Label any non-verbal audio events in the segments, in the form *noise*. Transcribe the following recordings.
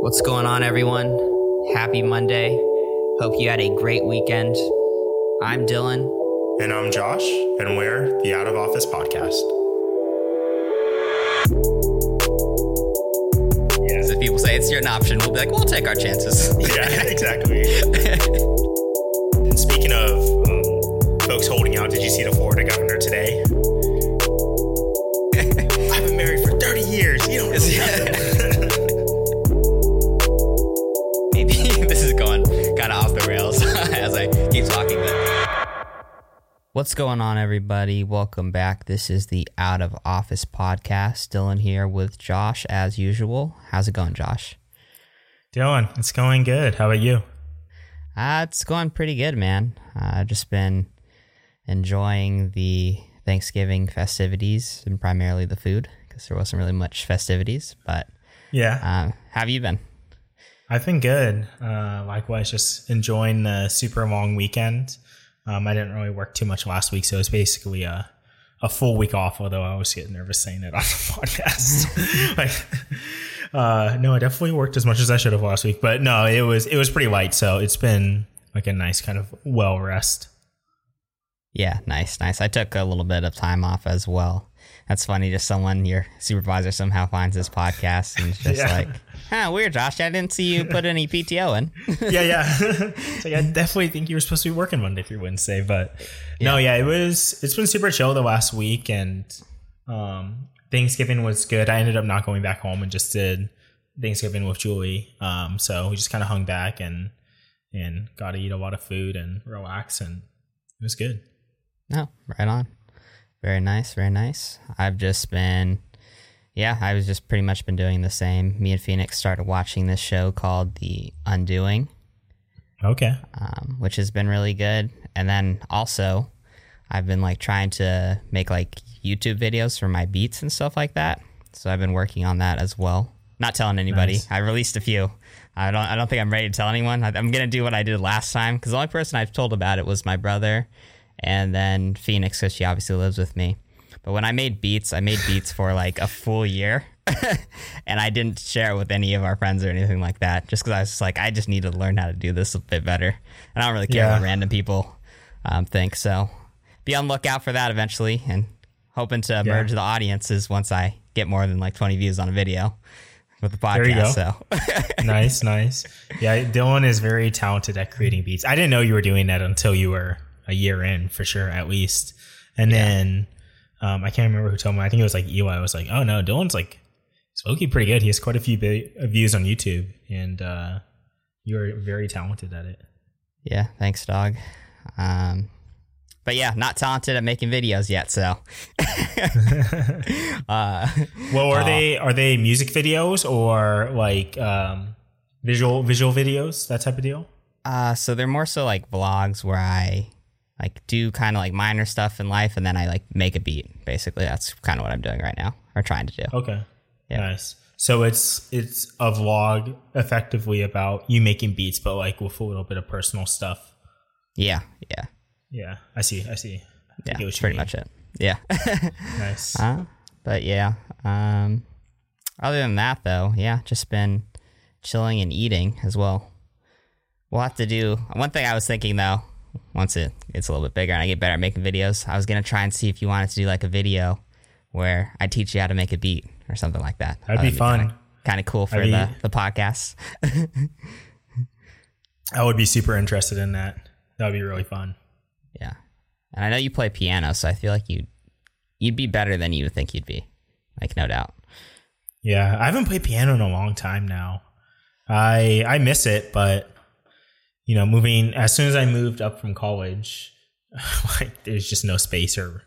What's going on, everyone? Happy Monday. Hope you had a great weekend. I'm Dylan. And I'm Josh, and we're the Out of Office Podcast. Yeah. if people say it's an option, we'll be like, we'll take our chances. *laughs* yeah, *laughs* exactly. Speaking of um, folks holding out, did you see the Florida governor today? *laughs* I've been married for 30 years. You don't know. What's going on, everybody? Welcome back. This is the Out of Office podcast. Dylan here with Josh, as usual. How's it going, Josh? Dylan, it's going good. How about you? Uh, it's going pretty good, man. Uh, I've just been enjoying the Thanksgiving festivities and primarily the food because there wasn't really much festivities. But Yeah, uh, have you been? I've been good. Uh, likewise, just enjoying the super long weekend. Um, I didn't really work too much last week, so it's basically a a full week off. Although I always get nervous saying it *laughs* on the podcast. *laughs* like, uh, no, I definitely worked as much as I should have last week, but no, it was it was pretty light. So it's been like a nice kind of well rest. Yeah, nice, nice. I took a little bit of time off as well. That's funny. Just someone, your supervisor, somehow finds this podcast and it's just *laughs* Yeah. like, huh, weird, Josh. I didn't see you put any PTO in. *laughs* yeah, yeah. *laughs* like I definitely think you were supposed to be working Monday through Wednesday, but no, yeah, it was. It's been super chill the last week, and um, Thanksgiving was good. I ended up not going back home and just did Thanksgiving with Julie. Um, so we just kind of hung back and and got to eat a lot of food and relax, and it was good. No, right on. Very nice, very nice. I've just been, yeah, I was just pretty much been doing the same. Me and Phoenix started watching this show called The Undoing, Okay. um, which has been really good. And then also, I've been like trying to make like YouTube videos for my beats and stuff like that. So I've been working on that as well. Not telling anybody. Nice. I released a few. I don't. I don't think I'm ready to tell anyone. I, I'm gonna do what I did last time because the only person I've told about it was my brother, and then Phoenix, because she obviously lives with me. But when I made beats, I made beats for like a full year, *laughs* and I didn't share it with any of our friends or anything like that, just because I was just like, I just need to learn how to do this a bit better. And I don't really care Yeah. what random people um, think. So be on lookout for that eventually, and hoping to merge the audiences once I get more than like 20 views on a video with the podcast. you go. So *laughs* nice, nice. Yeah, Dylan is very talented at creating beats. I didn't know you were doing that until you were a year in, for sure, at least. And then um, I can't remember who told me. I think it was like Eli. I was like, oh no, Dylan's like Smokey pretty good. He has quite a few bi- views on YouTube, and uh, you're very talented at it. yeah, thanks, dog. Um, but yeah, not talented at making videos yet. So *laughs* uh, Well, are they are they music videos or like um, visual visual videos that type of deal? Uh, so they're more so like vlogs where I like do kind of like minor stuff in life, and then I like make a beat. Basically, that's kind of what I'm doing right now, or trying to do. Okay. Yeah. Nice. So it's it's a vlog effectively about you making beats, but like with a little bit of personal stuff. Yeah, yeah, Yeah, I see. I see. I yeah. That's pretty mean. much it. Yeah. *laughs* Nice. uh, but yeah. Um, other than that, though, yeah, just been chilling and eating as well. We'll have to do one thing. I was thinking though, once it gets a little bit bigger and I get better at making videos, I was gonna try and see if you wanted to do like a video where I teach you how to make a beat or something like that. That'd be fun. Kind of cool for That'd the the podcast. *laughs* I would be super interested in that. That would be really fun. yeah, and I know you play piano, so I feel like you you'd be better than you would think you'd be. Like no doubt. Yeah, I haven't played piano in a long time now. I I miss it, but you know, moving as soon as I moved up from college, *laughs* like there's just no space or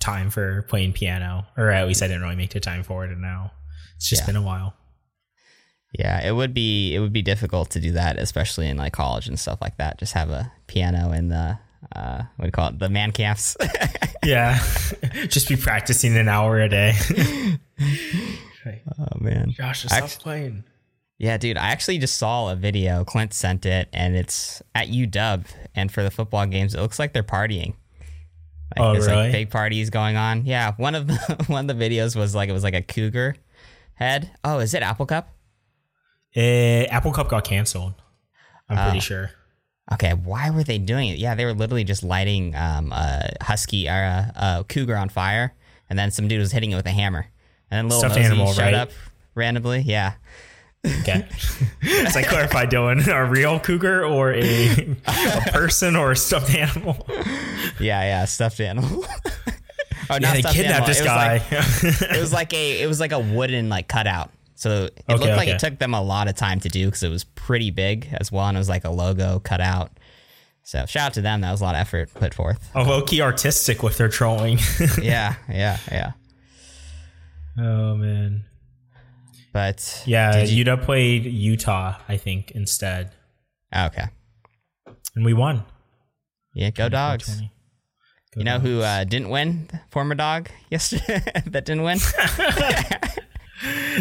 time for playing piano, or at least I didn't really make the time for it. And now it's just Yeah. been a while. Yeah, it would be it would be difficult to do that, especially in like college and stuff like that. Just have a piano in the uh, what do you call it, the man camps. *laughs* Yeah, *laughs* just be practicing an hour a day. oh man, Josh, stop Act- playing. Yeah, dude. I actually just saw a video. Clint sent it, and it's at UW. And for the football games, it looks like they're partying. Like, Oh, there's really? like big parties going on. Yeah, one of the *laughs* one of the videos was like it was like a cougar head. Oh, is it Apple Cup? Uh, Apple Cup got canceled. I'm pretty Oh. sure. Okay, why were they doing it? Yeah, they were literally just lighting um, a husky or a, a cougar on fire, and then some dude was hitting it with a hammer, and then little Stuffed Mosey animal, showed right? up randomly. Yeah, Okay. it's like clarify, Dylan, *laughs* a real cougar or a, a person or a stuffed animal? yeah, yeah, stuffed animal. *laughs* oh, Yeah, they kidnapped animal. this It guy. like- it was like a it was like a wooden like cutout. So it Okay, looked like okay. it took them a lot of time to do because it was pretty big as well, and it was like a logo cut out. So shout out to them. That was a lot of effort put forth. Oh, low key artistic with their trolling. *laughs* yeah, yeah, yeah. oh man. But Yeah, you- Utah played Utah, I think, instead, okay, and we won. yeah, go dogs. Go You know Dogs. who uh, didn't win? Former dog *laughs* yesterday *laughs* that didn't win. *laughs*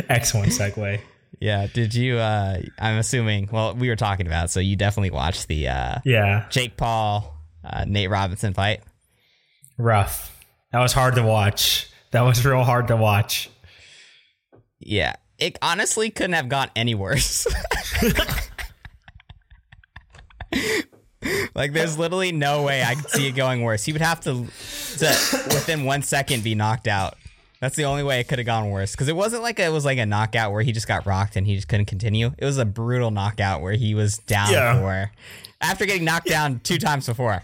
Excellent segue. yeah. Did you? Uh, I'm assuming. Well, we were talking about. it, So you definitely watched the uh, Yeah, Jake Paul, uh, Nate Robinson fight. rough. That was hard to watch. That was real hard to watch. Yeah. It honestly couldn't have gone any worse. *laughs* like there's literally no way I could see it going worse. He would have to, to within one second be knocked out. That's the only way it could have gone worse. Because it wasn't like it was like a knockout where he just got rocked and he just couldn't continue. It was a brutal knockout where he was down Yeah. for after getting knocked down two times before.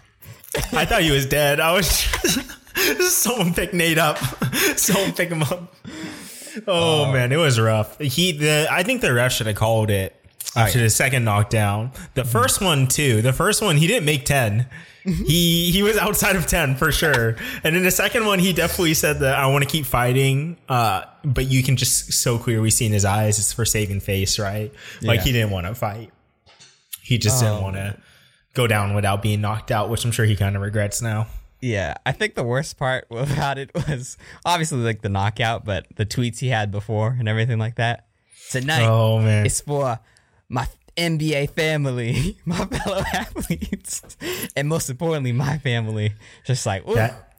I thought he was dead. I was. *laughs* Someone pick Nate up. *laughs* Someone pick him up. Oh, um, man, it was rough. He, the I think the ref should have called it after the second knockdown. The mm-hmm. first one too. The first one he didn't make ten. Mm-hmm. he he was outside of ten for sure. And in the second one, he definitely said that I want to keep fighting. Uh, but you can just so clearly see in his eyes it's for saving face, right? Like Yeah. he didn't want to fight. He just didn't oh, want to go down without being knocked out, which I'm sure he kind of regrets now. Yeah, I think the worst part *laughs* about it was obviously like the knockout, but the tweets he had before and everything like that. Tonight Oh man. is for my NBA family, *laughs* my fellow *laughs* athletes, and most importantly, my family. Just like, ooh. that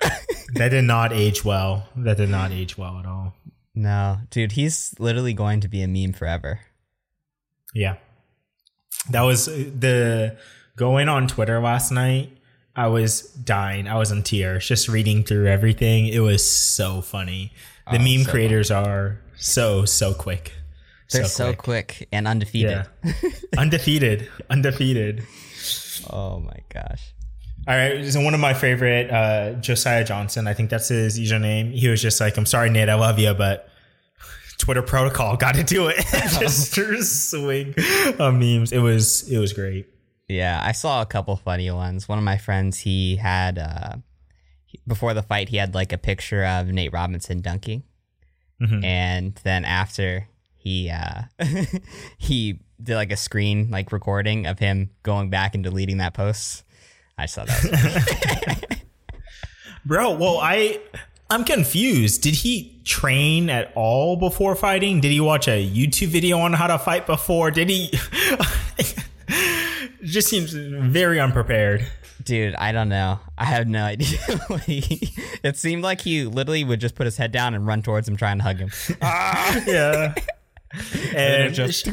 that did not age well. That did not age well at all. no, dude, he's literally going to be a meme forever. Yeah. That was uh, the going on Twitter last night. I was dying. I was in tears just reading through everything. It was so funny. The Oh, meme so creators are so so quick. They're so, quick. and undefeated. Yeah. *laughs* undefeated. Undefeated. Oh my gosh. All right, so one of my favorite, uh, Josiah Johnson. I think that's his username. He was just like, "I'm sorry, Nate, I love you, but Twitter protocol, got to do it." *laughs* *laughs* just swing of memes. It was it was great. Yeah, I saw a couple funny ones. One of my friends, he had uh, before the fight, he had like a picture of Nate Robinson dunking, Mhm. and then after he uh, *laughs* he did like a screen like recording of him going back and deleting that post. I saw that. *laughs* Bro, well, I I'm confused. Did he train at all before fighting? Did he watch a YouTube video on how to fight before? Did he? *laughs* It just seems very unprepared. Dude, I don't know. I have no idea. *laughs* he, it seemed like he literally would just put his head down and run towards him, trying to hug him. *laughs* Ah, yeah. *laughs* And And just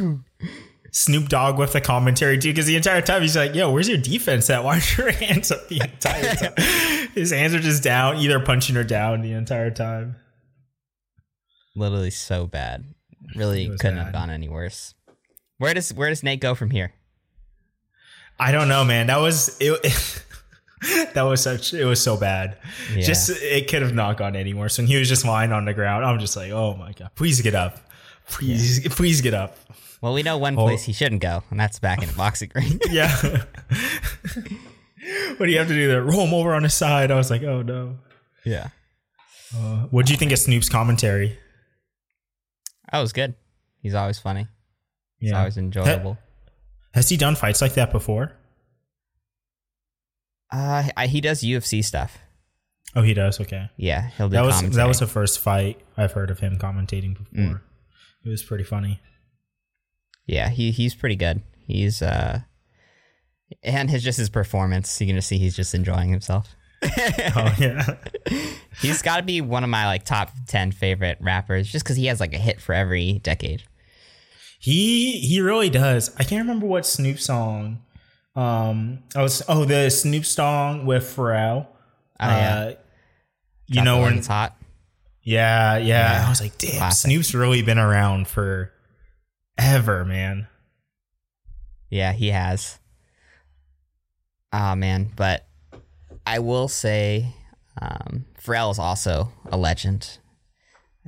Snoop Dogg with the commentary too, because the entire time he's like, "Yo, where's your defense at? Why are your hands up the entire time?" His hands are just down, either punching or down the entire time. literally so bad. Really couldn't have gone any worse. Where does where does Nate go from here? I don't know, man. That was it. *laughs* that was such. It was so bad. Yeah. Just it could have not gone any worse. When he was just lying on the ground, I'm just like, oh my god, please get up, please, please get up. Well, we know one Oh. place he shouldn't go, and that's back in the boxing ring. *laughs* *laughs* Yeah. what do you have to do there? Roll him over on his side. I was like, oh no. yeah, uh, What do you think of Snoop's commentary? that was good. He's always funny. He's Yeah. always enjoyable. Has he done fights like that before? Uh, I, he does UFC stuff. Oh, he does. Okay. Yeah, he'll do That was that was the first fight I've heard of him commentating before. It was pretty funny. yeah, he he's pretty good. He's uh, and his just his performance. You can just see he's just enjoying himself. *laughs* Oh *laughs* yeah. He's got to be one of my like top ten favorite rappers, just because he has like a hit for every decade. He he really does. I can't remember what Snoop song. Um, I was oh the Snoop song with Pharrell. Oh, yeah. Uh, you know when it's hot. yeah, yeah Yeah. I was like, damn, Classic. Snoop's really been around for ever, man. Yeah, he has. Ah man, but I will say, um, Pharrell is also a legend.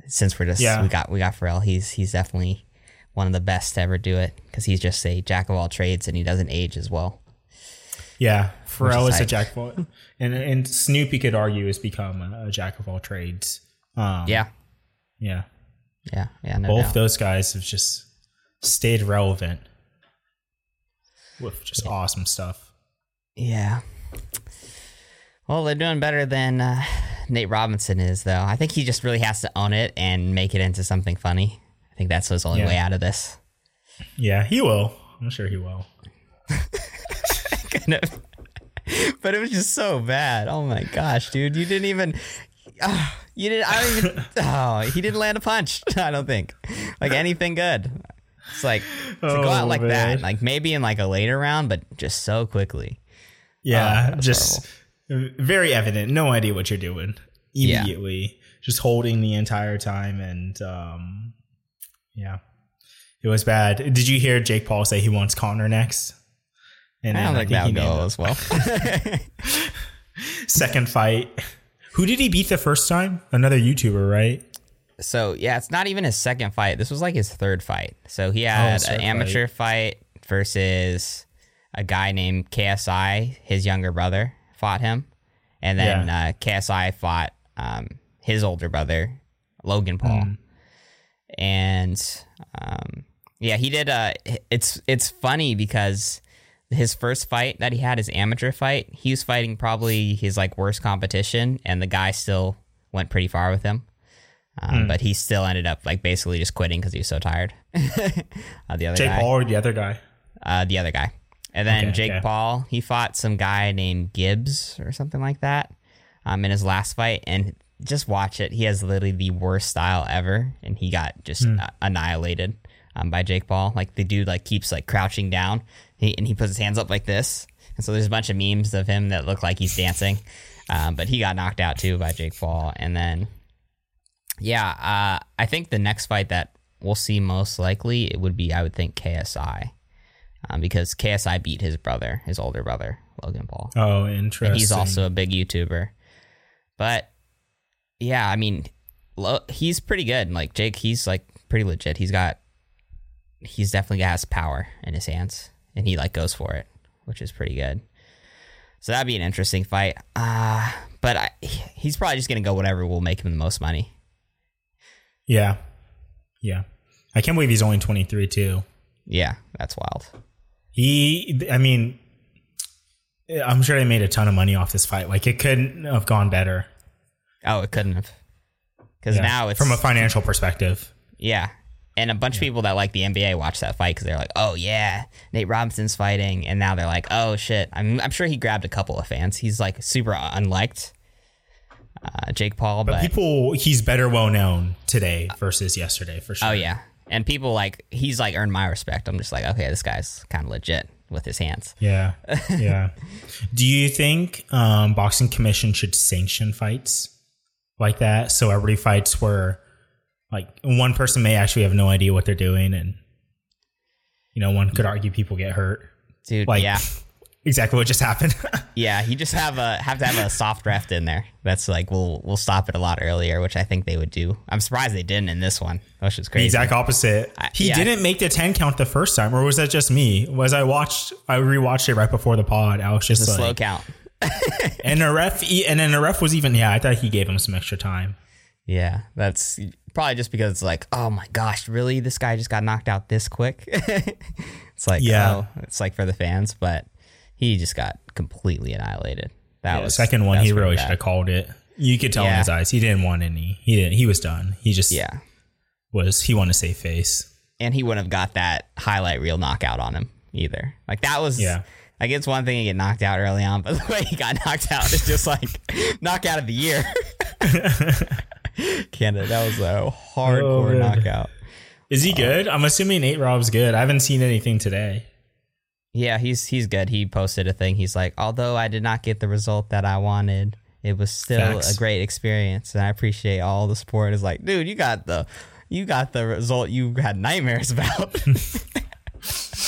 Since we're just Yeah. we got we got Pharrell, he's he's definitely one of the best to ever do it because he's just a jack of all trades and he doesn't age as well. Yeah, Pharrell is is a jack of all, and and Snoop, you could argue, has become a, a jack of all trades. Um, Yeah, yeah. yeah, yeah. No Both doubt. those guys have just stayed relevant with just awesome stuff. Yeah. Well, they're doing better than uh, Nate Robinson is, though. I think he just really has to own it and make it into something funny. I think that's his only Yeah. way out of this. Yeah, he will. I'm sure he will. *laughs* kind of. But it was just so bad. Oh my gosh, dude! You didn't even. ah, you didn't. I don't even. *laughs* Oh, he didn't land a punch. *laughs* I don't think like anything good. It's like to go out Oh, like that, like maybe in like a later round, but just so quickly. Yeah, Oh, just very evident. No idea what you're doing Yeah. immediately. Just holding the entire time, and um, yeah, it was bad. Did you hear Jake Paul say he wants Conor next? And I don't think that'll go as well. *laughs* Second fight. Who did he beat the first time? Another YouTuber, right? So yeah, it's not even his second fight. This was like his third fight. So he had Oh, an amateur fight. versus a guy named KSI. His younger brother fought him, and then uh, KSI fought um, his older brother, Logan Paul. Mm. And um, yeah, he did. Uh, it's it's funny because his first fight that he had, his amateur fight, he was fighting probably his like worst competition, and the guy still went pretty far with him. Um, But he still ended up like basically just quitting because he was so tired. *laughs* uh, the other Jake guy, Paul or the other guy? uh, the other guy, and then Okay, Jake. Paul, he fought some guy named Gibbs or something like that, um, in his last fight, and just watch it. He has literally the worst style ever, and he got just uh, annihilated um, by Jake Paul. Like the dude like keeps like crouching down, he, and he puts his hands up like this, and so there's a bunch of memes of him that look like he's dancing, um, but he got knocked out too by Jake Paul, and then yeah, uh, I think the next fight that we'll see most likely it would be I would think KSI, um, because KSI beat his brother, his older brother Logan Paul. Oh, interesting. And he's also a big YouTuber. But yeah, I mean, lo- he's pretty good. Like Jake, he's like pretty legit. He's got, he's definitely has power in his hands, and he like goes for it, which is pretty good. So that'd be an interesting fight. Uh, but I, he's probably just gonna go whatever will make him the most money. yeah, yeah. I can't believe he's only 23 too. Yeah, that's wild. He, I mean, I'm sure they made a ton of money off this fight. Like it couldn't have gone better. Oh, it couldn't have. Because Yeah, now it's from a financial perspective. Yeah. And a bunch of people that like the NBA watch that fight because they're like, oh, yeah, Nate Robinson's fighting. And now they're like, oh, shit. I'm, I'm sure he grabbed a couple of fans. He's like super unliked, uh, Jake Paul. But, People, he's better well known today versus yesterday for sure. oh, yeah. And people like, he's like earned my respect. I'm just like, okay, this guy's kind of legit with his hands. Yeah, *laughs* yeah. Do you think um, boxing commission should sanction fights like that? Celebrity fights where like one person may actually have no idea what they're doing, and you know one could argue people get hurt. Dude, Like yeah. *laughs* exactly what just happened. *laughs* Yeah, you just have a have to have a soft draft in there. That's like we'll we'll stop it a lot earlier, which I think they would do. I'm surprised they didn't in this one, which is crazy. The exact opposite. I- he yeah. didn't make the ten count the first time, or was that just me? Was I watched? I rewatched it right before the pod. I was just It's a like, slow count. *laughs* and the ref, and then the ref was even. Yeah, I thought he gave him some extra time. Yeah, that's probably just because it's like, oh my gosh, really? This guy just got knocked out this quick. *laughs* it's like, Yeah. oh, it's like for the fans, but he just got completely annihilated. That The was second one, was he really bad. should have called it. You could tell in his eyes. He didn't want any. He didn't. He was done. He just Yeah, was. He wanted to save face. and he wouldn't have got that highlight reel knockout on him either. Like that was Yeah. Like it's one thing to get knocked out early on, *laughs* but the way he got knocked out is just like *laughs* knockout of the year. *laughs* Canada, that was a hardcore Oh, knockout. Is he uh, good? I'm assuming Nate Rob's good. I haven't seen anything today. Yeah, he's he's good. He posted a thing. He's like, although I did not get the result that I wanted, it was still Facts. a great experience, and I appreciate all the support. It's like, dude, you got the you got the result you had nightmares about.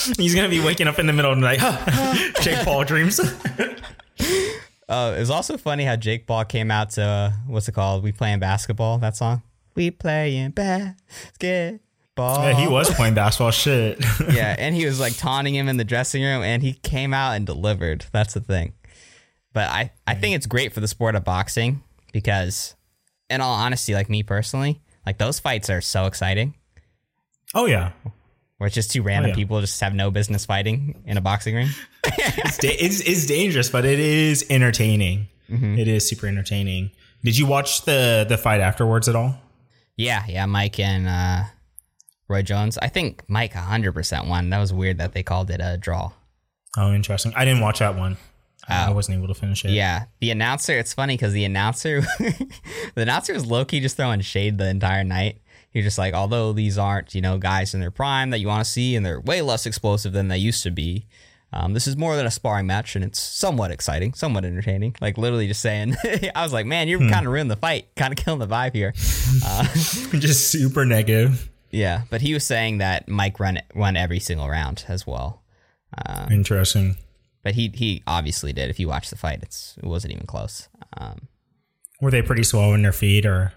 *laughs* He's gonna be waking up in the middle of the night. Huh. *laughs* Jake Paul dreams. *laughs* Uh, it was also funny how Jake Paul came out to uh, what's it called? We playing basketball. That song. We playing basketball. yeah, he was playing basketball. Shit. yeah, and he was like taunting him in the dressing room, and he came out and delivered. That's the thing. But I, I think it's great for the sport of boxing because, in all honesty, like me personally, like those fights are so exciting. oh yeah. Where it's just two random yeah. people just have no business fighting in a boxing ring. It's, da- it's, it's dangerous, but it is entertaining. It is super entertaining. Did you watch the the fight afterwards at all? Yeah, yeah, Mike and uh, Roy Jones. I think Mike 100% won. That was weird that they called it a draw. Oh, interesting. I didn't watch that one. I I wasn't able to finish it. Yeah, the announcer. It's funny because the announcer, *laughs* the announcer was low key just throwing shade the entire night. Was just like, although these aren't you know guys in their prime that you want to see, and they're way less explosive than they used to be. Um, this is more than a sparring match, and it's somewhat exciting, somewhat entertaining. Like literally just saying, *laughs* I was like, man, you're kind of ruining the fight, kind of *laughs* killing the vibe here. Uh, *laughs* Just super negative. yeah, but he was saying that Mike run won every single round as well. Uh, Interesting. but he he obviously did. If you watch the fight, it's it wasn't even close. Um, Were they pretty slow in their feet, or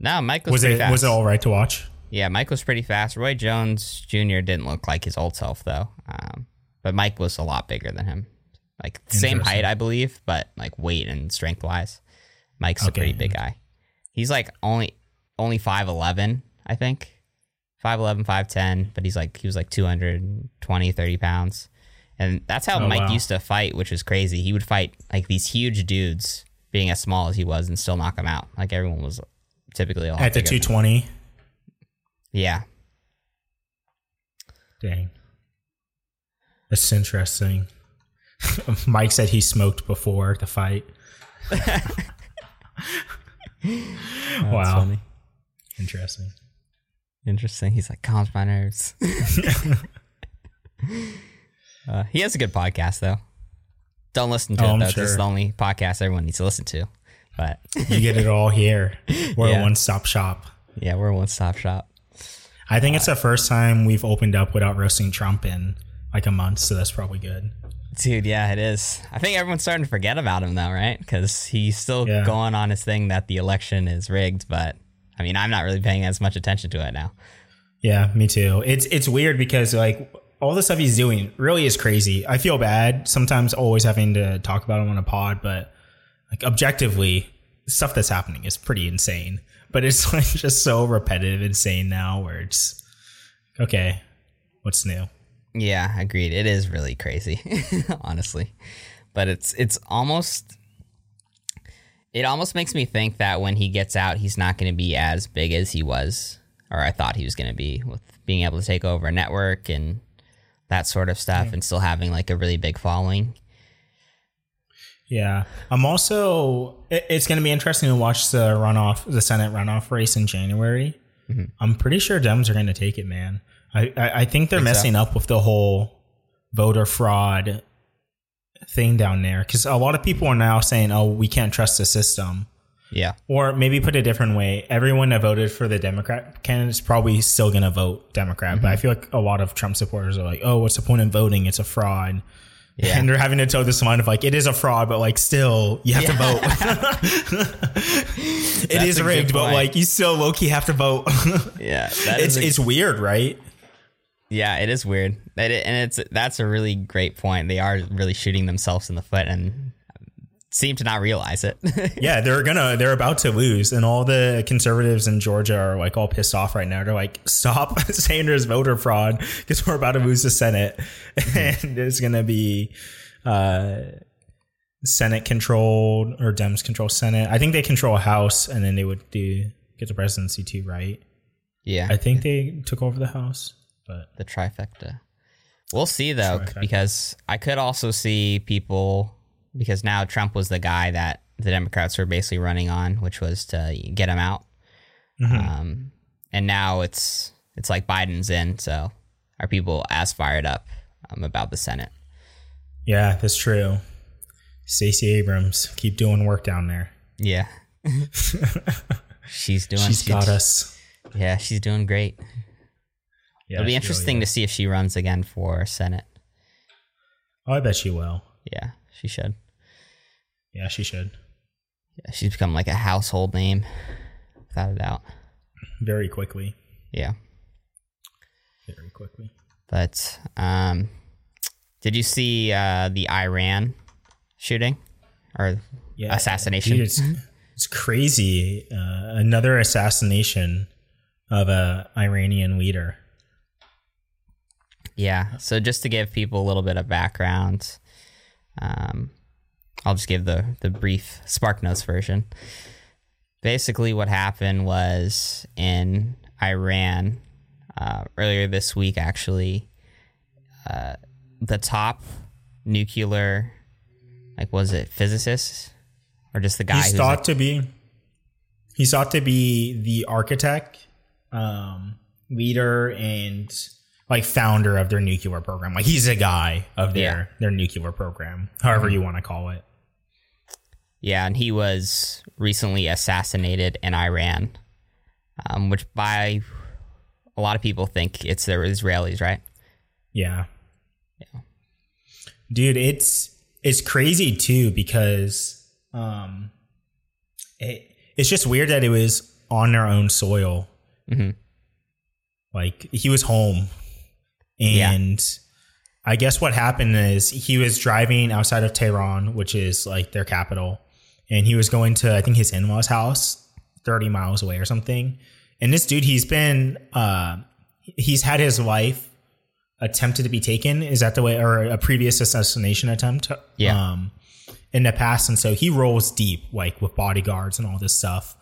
no, Mike was, was pretty it fast. was it all right to watch? Yeah, Mike was pretty fast. Roy Jones Jr. didn't look like his old self though. Um, but Mike was a lot bigger than him. Like same height, I believe, but like weight and strength wise, Mike's a pretty big guy. He's like only only five eleven, I think. 5'11, 5'10, but he's like he was like 220, 30 pounds. And that's how Oh, Mike wow. used to fight, which was crazy. He would fight like these huge dudes, being as small as he was, and still knock them out. Like everyone was typically lot At the bigger than- 220. Yeah, Dang. That's interesting. *laughs* Mike said he smoked before the fight. *laughs* That's wow. funny. Interesting. Interesting. He's like, calms my nerves. *laughs* uh, he has a good podcast, though. Don't listen to Oh, it, though. This is the only podcast everyone needs to listen to. But *laughs* You get it all here. We're Yeah. a one stop shop. yeah, we're a one stop shop. I think it's uh, the first time we've opened up without roasting Trump in like a month, so that's probably good. Dude, yeah, it is. I think everyone's starting to forget about him, though, right? Because he's still Yeah. going on his thing that the election is rigged. But I mean, I'm not really paying as much attention to it now. Yeah, me too. It's it's weird because like all the stuff he's doing really is crazy. I feel bad sometimes always having to talk about him on a pod, but like objectively, stuff that's happening is pretty insane. But it's *laughs* like just so repetitive, insane now where it's okay, what's new? Yeah, agreed. It is really crazy, *laughs* honestly. But it's it's almost it almost makes me think that when he gets out, he's not going to be as big as he was or I thought he was going to be with being able to take over a network and that sort of stuff and still having like a really big following. Yeah, I'm also. it- It's going to be interesting to watch the runoff, the Senate runoff race in January. Mm-hmm. I'm pretty sure Dems are going to take it, man. I I, I think they're Think so? messing up with the whole voter fraud thing down there because a lot of people are now saying, "Oh, we can't trust the system." Yeah. Or maybe put it a different way, everyone that voted for the Democrat candidate is probably still going to vote Democrat. But mm-hmm. I feel like a lot of Trump supporters are like, "Oh, what's the point in voting? It's a fraud." Yeah. And they're having to toe this line of like, it is a fraud, but like, still, you have to vote. *laughs* *laughs* it That's is rigged, but like, you still low key have to vote. *laughs* Yeah. That it's a- it's weird, right? Yeah, it is weird. It, and it's that's a really great point. They are really shooting themselves in the foot and seem to not realize it. *laughs* Yeah, they're gonna they're about to lose, and all the conservatives in Georgia are like all pissed off right now. They're like, stop *laughs* Sanders voter fraud because we're about to lose the Senate, and there's gonna be uh, Senate controlled or Dems control Senate. I think they control House, and then they would do get the presidency too, right? yeah. I think they took over the House, but the trifecta. We'll see though, Trifecta. because I could also see people because now Trump was the guy that the Democrats were basically running on, which was to get him out. Mm-hmm. Um, and now it's it's like Biden's in, so are people as fired up um, about the Senate? Yeah, that's true. Stacey Abrams, keep doing work down there. Yeah, *laughs* she's doing. She's got us. Yeah, she's doing great. Yeah, It'll be interesting really to see if she runs again for Senate. Oh, I bet she will. Yeah, she should. Yeah, she should. Yeah, she's become like a household name, without a doubt. Very quickly. Yeah, Very quickly. but um, did you see uh, the Iran shooting or Yeah, assassination? Dude, it's, it's crazy. Uh, another assassination of a Iranian leader. Yeah. So just to give people a little bit of background, um, I'll just give the the brief SparkNotes version. Basically, what happened was in Iran uh, earlier this week. Actually, uh, the top nuclear, like, was it physicist or just the guy he's who's thought like, to be he's thought to be the architect um leader and like founder of their nuclear program like he's a guy of their Yeah. their nuclear program however you want to call it Yeah, and he was recently assassinated in Iran, um, which by a lot of people think it's the Israelis, right? yeah Yeah. dude it's it's crazy too because um it, it's just weird that it was on their own soil Mhm. like he was home Yeah. and i guess what happened is he was driving outside of tehran which is like their capital and he was going to i think his in-laws house 30 miles away or something. And this dude he's been uh he's had his life attempted to be taken. Is that the way or a previous assassination attempt? Yeah. um in the past. And so he rolls deep like with bodyguards and all this stuff.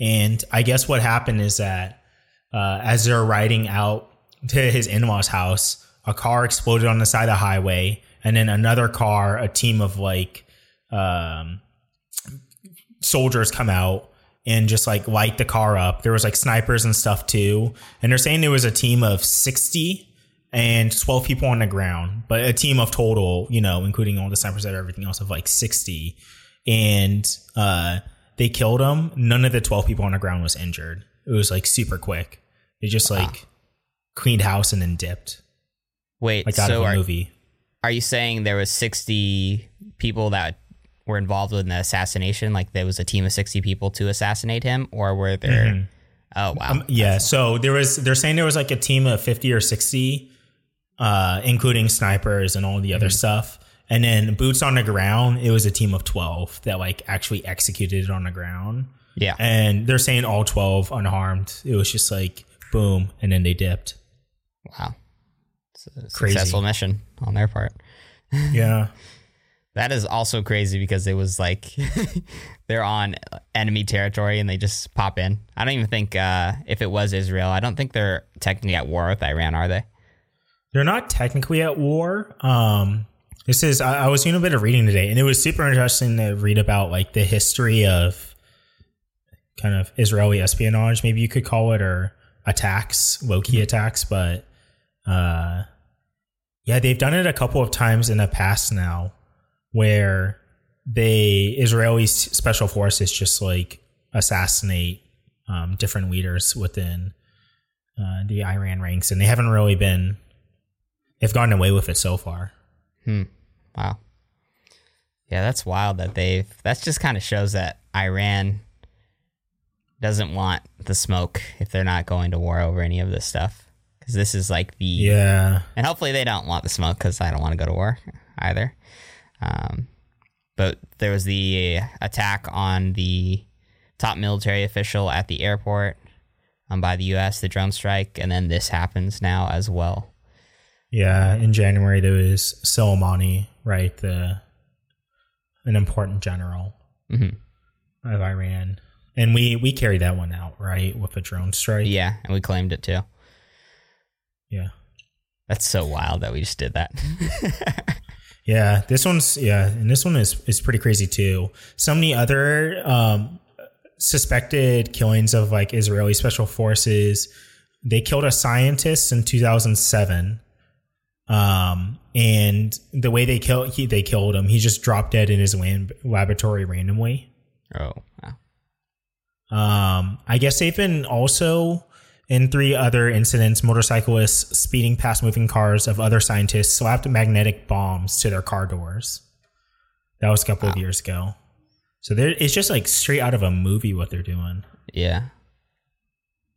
And i guess what happened is that uh, as they're riding out to his in-laws house a car exploded on the side of the highway and then another car a team of like um soldiers come out and just like light the car up. There was like snipers and stuff too. And they're saying there was a team of 60 and 12 people on the ground, but a team of total, you know, including all the snipers and everything else of like 60. And uh they killed them. None of the 12 people on the ground was injured. It was like super quick. They just like cleaned house and then dipped Wait, like out so of a are, movie. are you saying there was 60 people that were involved in the assassination? Like there was a team of 60 people to assassinate him? Or were there... Oh, wow. Um, yeah. So there was, they're saying there was like a team of 50 or 60, uh, including snipers and all the other stuff. And then boots on the ground, it was a team of 12 that like actually executed it on the ground. yeah. And they're saying all 12 unharmed. It was just like boom. And then they dipped. Wow. It's a Crazy. successful mission on their part. *laughs* Yeah. That is also crazy because it was like *laughs* they're on enemy territory and they just pop in. I don't even think uh, if it was Israel, I don't think they're technically at war with Iran, are they? They're not technically at war. Um, this is I, I was doing a bit of reading today, and it was super interesting to read about like the history of kind of Israeli espionage, maybe you could call it, or attacks, low key attacks. But uh, yeah, they've done it a couple of times in the past now, where they Israeli special forces just like assassinate um, different leaders within uh, the Iran ranks, and they haven't really been they've gotten away with it so far. Hmm. Wow. Yeah, that's wild that they've. That just kind of shows that Iran doesn't want the smoke if they're not going to war over any of this stuff. Because this is like the. Yeah, And hopefully they don't want the smoke because I don't want to go to war either. Um, but there was the attack on the top military official at the airport um, by the U.S., the drone strike, and then this happens now as well. yeah. In January there was Soleimani, right? The an important general Mhm. of Iran, and we we carried that one out, right, with a drone strike. Yeah, and we claimed it too. Yeah, That's so wild that we just did that. *laughs* yeah. This one's yeah, and this one is is pretty crazy too. So many other um, suspected killings of like Israeli special forces. they killed a scientist in 2007. Um, and the way they killed he, they killed him, he just dropped dead in his lab- laboratory randomly. Oh, wow. Um, I guess they've been also in three other incidents, motorcyclists speeding past moving cars of other scientists slapped magnetic bombs to their car doors. That was a couple of years ago. So there, it's just like straight out of a movie what they're doing. Yeah.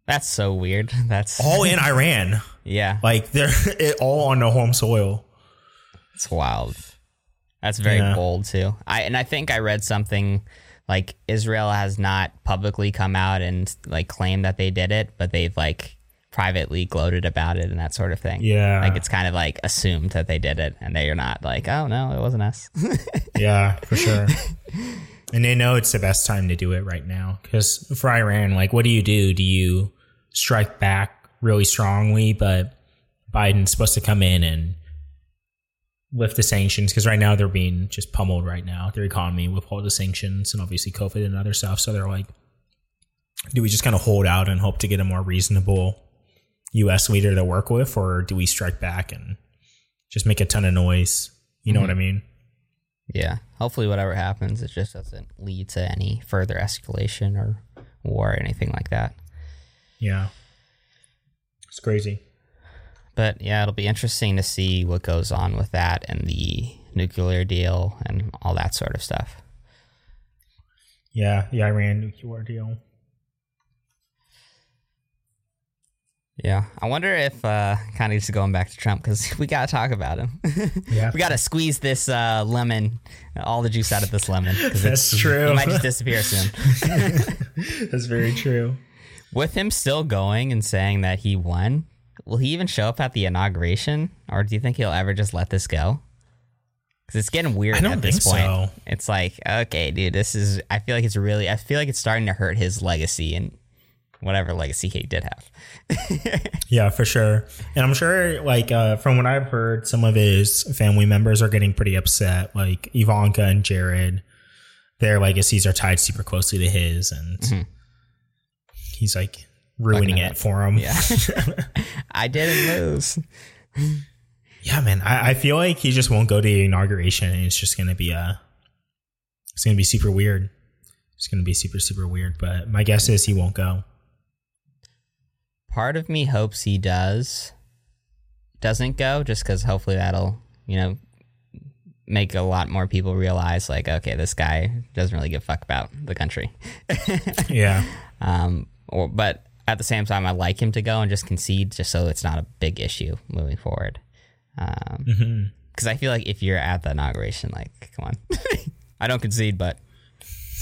That's so weird. *laughs* That's All in *laughs* Iran. yeah. Like they're *laughs* it all on the home soil. It's wild. That's very Yeah. bold too. I and I think I read something like Israel has not publicly come out and like claimed that they did it, but they've like privately gloated about it and that sort of thing. Yeah. Like it's kind of like assumed that they did it and they're not like, oh no, it wasn't us. *laughs* Yeah, for sure. and they know it's the best time to do it right now. Because for Iran, like, what do you do? Do you strike back really strongly? But Biden's supposed to come in and lift the sanctions because right now they're being just pummeled right now, their economy with all the sanctions and obviously COVID and other stuff. So they're like, do we just kind of hold out and hope to get a more reasonable US leader to work with? Or do we strike back and just make a ton of noise? You know what I mm-hmm. mean? yeah. Hopefully whatever happens, it just doesn't lead to any further escalation or war or anything like that. Yeah. It's crazy. But yeah, it'll be interesting to see what goes on with that and the nuclear deal and all that sort of stuff. Yeah, the Iran nuclear deal. Yeah, I wonder if uh, kind of just going back to Trump because *laughs* we got to talk about him. *laughs* Yeah. we got to squeeze this uh, lemon, all the juice out of this lemon. 'cause That's it's- true. It might just disappear soon. *laughs* That's very true. With him still going and saying that he won, will he even show up at the inauguration, or do you think he'll ever just let this go? Because it's getting weird at this point. so. It's like, okay, dude, this is. I feel like it's really. I feel like it's starting to hurt his legacy and whatever legacy he did have. *laughs* Yeah, for sure. And I'm sure, like, uh, from what I've heard, some of his family members are getting pretty upset. Like Ivanka and Jared, their legacies are tied super closely to his, and he's like ruining it for him. Yeah, *laughs* I didn't lose. Yeah, man. I, I feel like he just won't go to the inauguration, and it's just gonna be uh It's gonna be super weird. It's gonna be super super weird. But my guess is he won't go. Part of me hopes he does. Doesn't go just because hopefully that'll you know make a lot more people realize like okay this guy doesn't really give a fuck about the country. *laughs* Yeah. Um, or but at the same time, I like him to go and just concede, just so it's not a big issue moving forward. Um, because I feel like if you're at the inauguration, like, come on, *laughs* I don't concede, but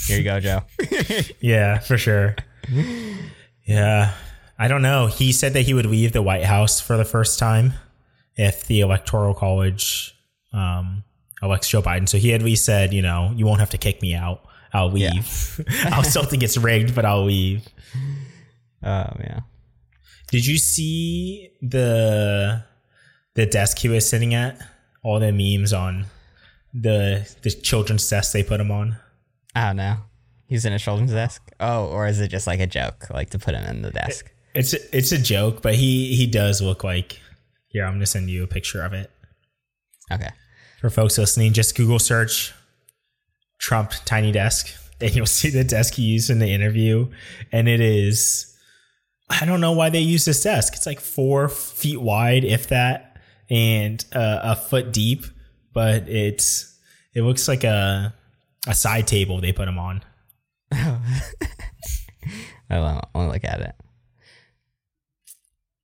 here you go, Joe. *laughs* Yeah, for sure. yeah. I don't know. He said that he would leave the White House for the first time if the Electoral College um, elects Joe Biden. So he at least said, you know, you won't have to kick me out. I'll leave. *laughs* I'll still think it's rigged, but I'll leave. Oh yeah, Did you see the the desk he was sitting at? All the memes on the the children's desk they put him on. I don't know. He's in a children's desk. Oh, or is it just like a joke, like to put him in the desk? It's a, it's a joke, but he he does look like. Here, I'm gonna send you a picture of it Okay. for folks listening. Just Google search Trump tiny desk, and you'll see the desk he used in the interview, and it is. I don't know why they use this desk. It's like four feet wide, if that, and uh, a foot deep, but it's it looks like a a side table they put them on. *laughs* I want to look at it.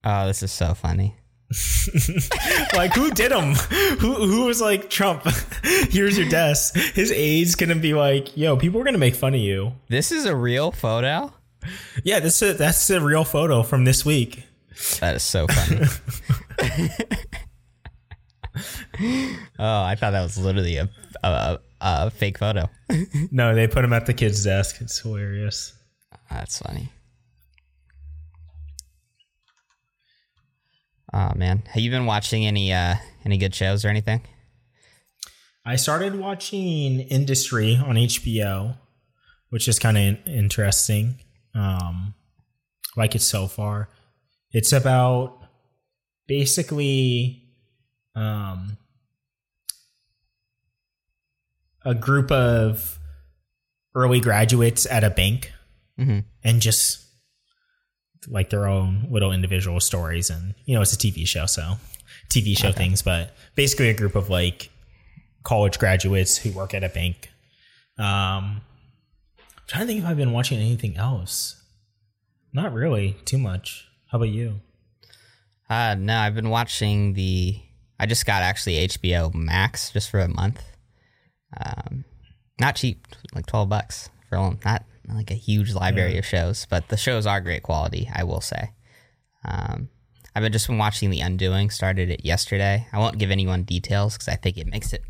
Oh, this is so funny. *laughs* like who did him? Who who was like Trump? *laughs* Here's your desk. His aides gonna be like, "Yo, people are gonna make fun of you." This is a real photo. Yeah, this is that's a real photo from this week. That is so funny. *laughs* oh, I thought that was literally a a, a fake photo. No, they put him at the kid's desk. It's hilarious. That's funny. Oh man, have you been watching any uh any good shows or anything? I started watching Industry on HBO, which is kind of interesting. Um, like it so far. It's about basically um, a group of early graduates at a bank hmm and just like their own little individual stories. And you know it's a tv show so tv show things but basically a group of like college graduates who work at a bank. Um I'm trying to think if i've been watching anything else not really too much how about you Uh, no, I've been watching the. I just got actually HBO Max just for a month. Um, not cheap, like twelve bucks for a- not like a huge library of shows, but the shows are great quality. I will say. Um, I've been just been watching The Undoing. Started it yesterday. I won't give anyone details because I think it makes it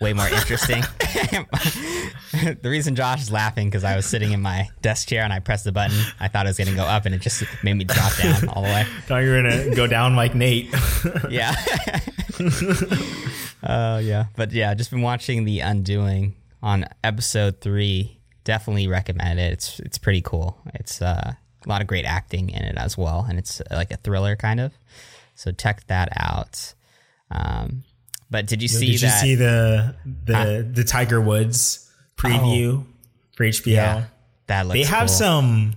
way more interesting. *laughs* *laughs* the reason Josh is laughing because I was sitting in my desk chair and I pressed the button. I thought it was going to go up and it just made me drop down *laughs* all the way. thought you were gonna go down like nate Yeah. uh, yeah. But yeah, just been watching The Undoing on episode three. Definitely recommend it. It's it's pretty cool. It's uh, a lot of great acting in it as well, and it's uh, like a thriller kind of. So check that out. Um, but did you see did you see the the the tiger woods preview for hbo yeah, that looks. they have cool. some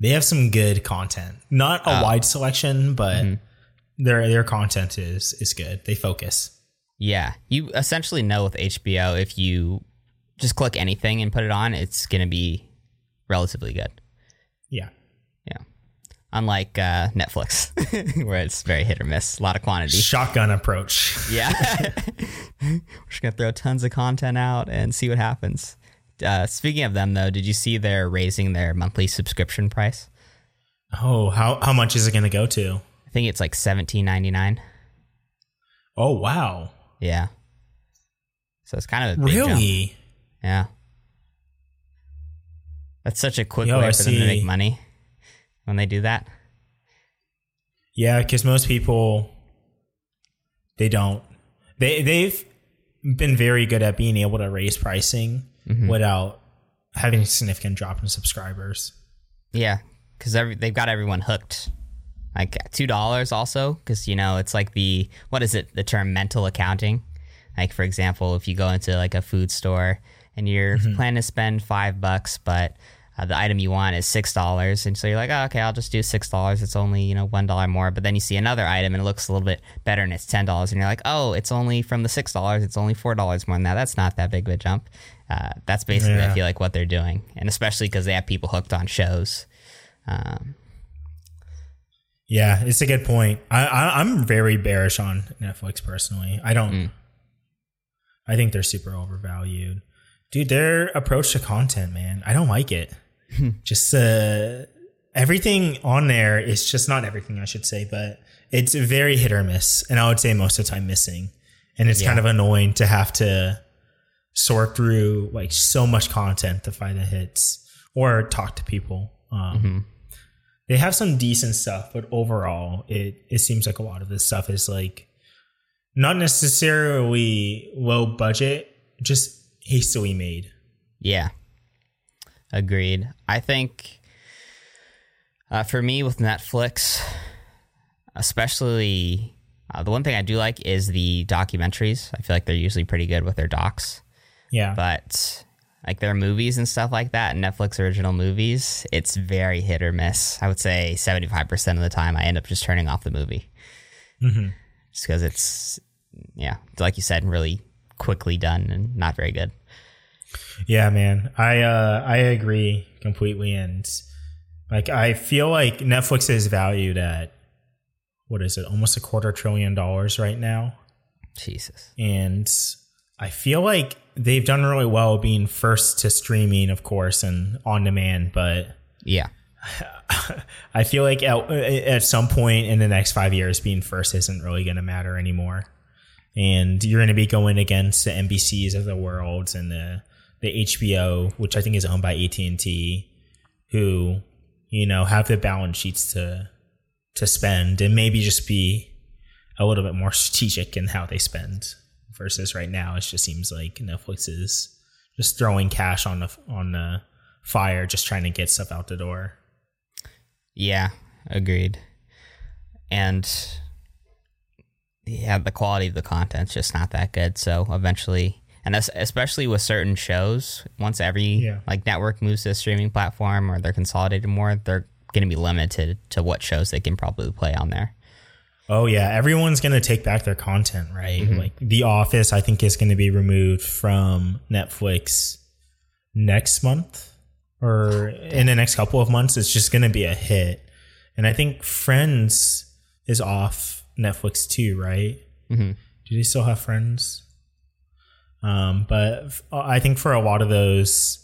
they have some good content not a Oh. wide selection but Mm-hmm. their their content is is good they focus Yeah, you essentially know with HBO if you just click anything and put it on, it's gonna be relatively good. yeah Yeah. Unlike uh, Netflix, *laughs* where it's very hit or miss, a lot of quantity. shotgun approach Yeah. *laughs* We're just going to throw tons of content out and see what happens. Uh, speaking of them, though, did you see they're raising their monthly subscription price? oh how how much is it going to go to I think it's like seventeen ninety nine. oh wow Yeah. So it's kind of a big jump. really Yeah. That's such a quick Yo, way for them to make money when they do that. yeah because most people they don't they they've been very good at being able to raise pricing Mm-hmm. without having a significant drop in subscribers Yeah, because every they've got everyone hooked. Like two dollars also, because you know it's like the what is it? The term mental accounting. Like for example, if you go into like a food store and you're planning to spend five bucks, but uh, the item you want is six dollars, and so you're like, oh, okay, I'll just do six dollars. It's only you know one dollar more. But then you see another item and it looks a little bit better, and it's ten dollars, and you're like, oh, it's only from the six dollars. It's only four dollars more than that. That's not that big of a jump. Uh, that's basically I feel like what they're doing, and especially because they have people hooked on shows. Um, Yeah, it's a good point. I, I'm very bearish on Netflix personally. I don't. Mm. I think they're super overvalued, dude. Their approach to content, man, I don't like it. just uh, everything on there is just not everything I should say, but it's very hit or miss, and I would say most of the time missing, and it's kind of annoying to have to sort through like so much content to find the hits or talk to people. Um, they have some decent stuff, but overall, it it seems like a lot of this stuff is like not necessarily low budget, just hastily made. Yeah. Agreed. I think uh, for me with Netflix, especially uh, the one thing I do like is the documentaries. I feel like they're usually pretty good with their docs, Yeah, but like their movies and stuff like that, Netflix original movies, it's very hit or miss. I would say 75% of the time I end up just turning off the movie. Mhm. Just because it's, yeah, like you said, really quickly done and not very good. Yeah, man. I uh I agree completely, and like I feel like Netflix is valued at what is it, almost a quarter trillion dollars right now. Jesus. and I feel like they've done really well being first to streaming, of course, and on demand. But Yeah. *laughs* I feel like at, at some point in the next five years, being first isn't really going to matter anymore. And you're going to be going against the NBCs of the world and the the HBO, which I think is owned by AT and T, who you know have the balance sheets to to spend and maybe just be a little bit more strategic in how they spend versus right now it just seems like Netflix is just throwing cash on the on the fire just trying to get stuff out the door. Yeah, agreed. and yeah, the quality of the content's just not that good. So eventually, and that's especially with certain shows, once every Yeah. like network moves to a streaming platform or they're consolidated more, they're going to be limited to what shows they can probably play on there. Oh yeah, everyone's gonna take back their content, right? Like The Office, I think is gonna be removed from Netflix next month or in the next couple of months. It's just gonna be a hit, and I think Friends is off Netflix too, right? Mhm. Do they still have Friends? Um, but f- I think for a lot of those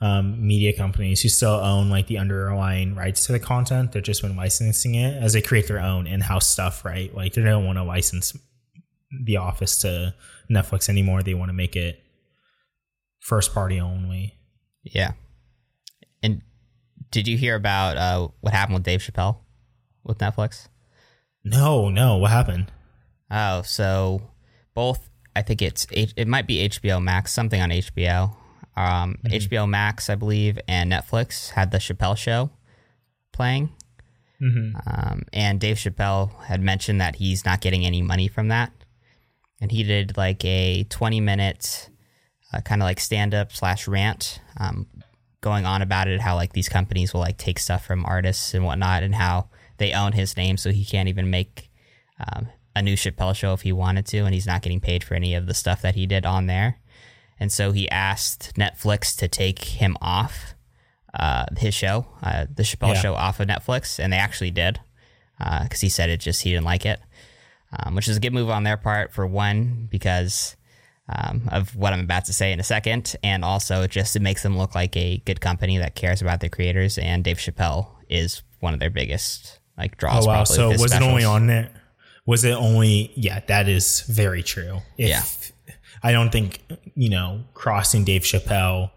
um, media companies who still own like the underlying rights to the content. They've just been licensing it as they create their own in-house stuff, right? Like they don't want to license The Office to Netflix anymore. They want to make it first party only. Yeah. And did you hear about uh, what happened with Dave Chappelle with Netflix? No, no, what happened? Oh, so both I think it's it might be HBO Max, something on HBO. Um, HBO Max, I believe, and Netflix had the Chappelle Show playing, Mm-hmm. um, and Dave Chappelle had mentioned that he's not getting any money from that, and he did like a twenty minute uh, kind of like stand up slash rant, um, going on about it, how like these companies will like take stuff from artists and whatnot, and how they own his name, so he can't even make um, a new Chappelle show if he wanted to, and he's not getting paid for any of the stuff that he did on there. And so he asked Netflix to take him off uh, his show, uh, the Chappelle Yeah. show, off of Netflix, and they actually did because he said it just he didn't like it, um, which is a good move on their part for one because um, of what I'm about to say in a second, and also just it makes them look like a good company that cares about their creators. And Dave Chappelle is one of their biggest like draws. Oh wow! So was it only on it? Was it only? Yeah, that is very true. If, Yeah. I don't think you know crossing Dave Chappelle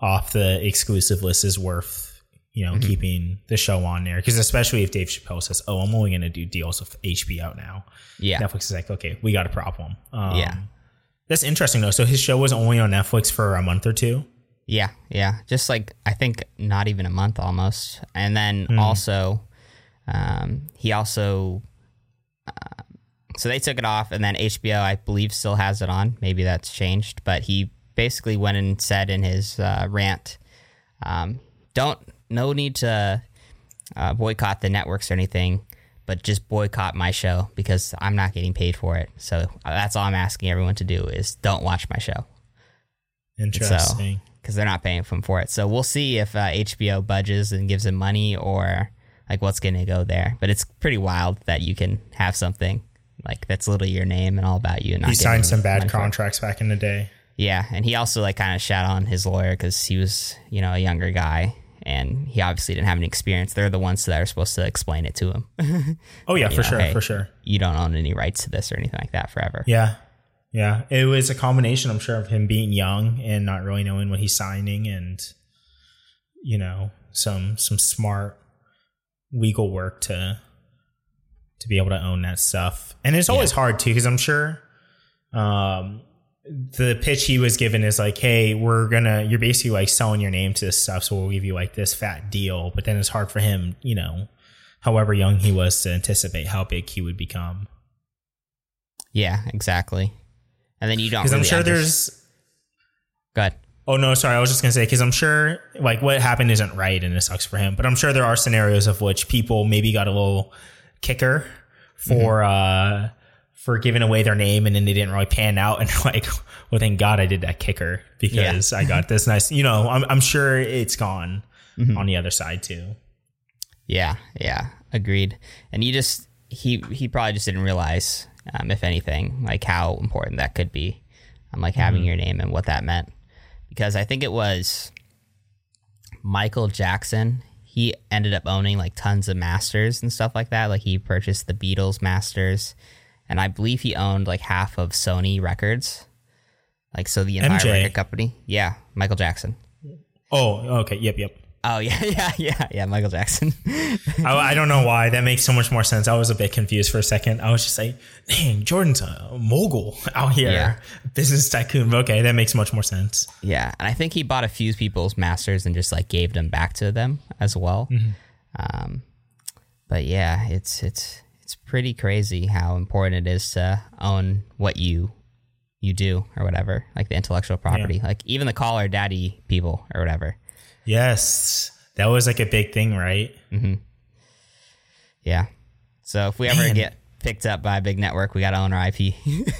off the exclusive list is worth you Mm-hmm. know keeping the show on there because especially if Dave Chappelle says, "Oh, I'm only going to do deals with HBO now." Yeah, Netflix is like, "Okay, we got a problem." Um, Yeah. that's interesting though. So his show was only on Netflix for a month or two. Yeah, yeah. Just like I think not even a month almost. And then Hmm. also um, he also so they took it off and then HBO I believe still has it on. Maybe that's changed, but he basically went and said in his uh, rant um, don't no need to uh, boycott the networks or anything, but just boycott my show because I'm not getting paid for it. So uh, that's all I'm asking everyone to do is don't watch my show Interesting. because they're not paying him for it. So we'll see if uh, HBO budges and gives him money or like what's going to go there. But it's pretty wild that you can have something like that's literally your name and all about you. And not he signed some bad contracts back in the day. Yeah, and he also like kind of shat on his lawyer because he was you know a younger guy and he obviously didn't have any experience. They're the ones that are supposed to explain it to him. Oh yeah, *laughs* for know, sure, hey. for sure. you don't own any rights to this or anything like that forever. Yeah. Yeah. It was a combination, I'm sure, of him being young and not really knowing what he's signing and you know, some some smart legal work to to be able to own that stuff. And it's always hard too, because I'm sure um the pitch he was given is like, hey, we're gonna you're basically like selling your name to this stuff, so we'll give you like this fat deal. But then it's hard for him, you know, however young he was to anticipate how big he would become. Yeah, exactly. And then you don't Because I'm sure there's Go ahead. Oh no, sorry. I was just gonna say because I'm sure like what happened isn't right and it sucks for him. But I'm sure there are scenarios of which people maybe got a little kicker for uh for giving away their name and then they didn't really pan out and *laughs* like, well, thank God I did that kicker because I got this nice. You know, I'm I'm sure it's gone on the other side too. Yeah, yeah, agreed. And you just he he probably just didn't realize, um, if anything, like how important that could be, I'm um, like having your name and what that meant. Because I think it was Michael Jackson. He ended up owning like tons of masters and stuff like that. Like he purchased the Beatles masters, and I believe he owned like half of Sony Records. Like so, the entire MJ. record company. Yeah, Michael Jackson. Oh, okay. Yep, yep. Oh yeah, *laughs* yeah, yeah, yeah. Michael Jackson. I, I don't know why that makes so much more sense. I was a bit confused for a second. I was just like, dang, Jordan's a mogul out here, Yeah. business tycoon. Okay, that makes much more sense. Yeah, and I think he bought a few people's masters and just like gave them back to them as well. Um, but yeah, it's it's it's pretty crazy how important it is to own what you you do or whatever, like the intellectual property. Like even the call her daddy people or whatever. Yes, that was like a big thing, right? Yeah. So if we ever Man. get picked up by a big network, we got to own our IP. *laughs*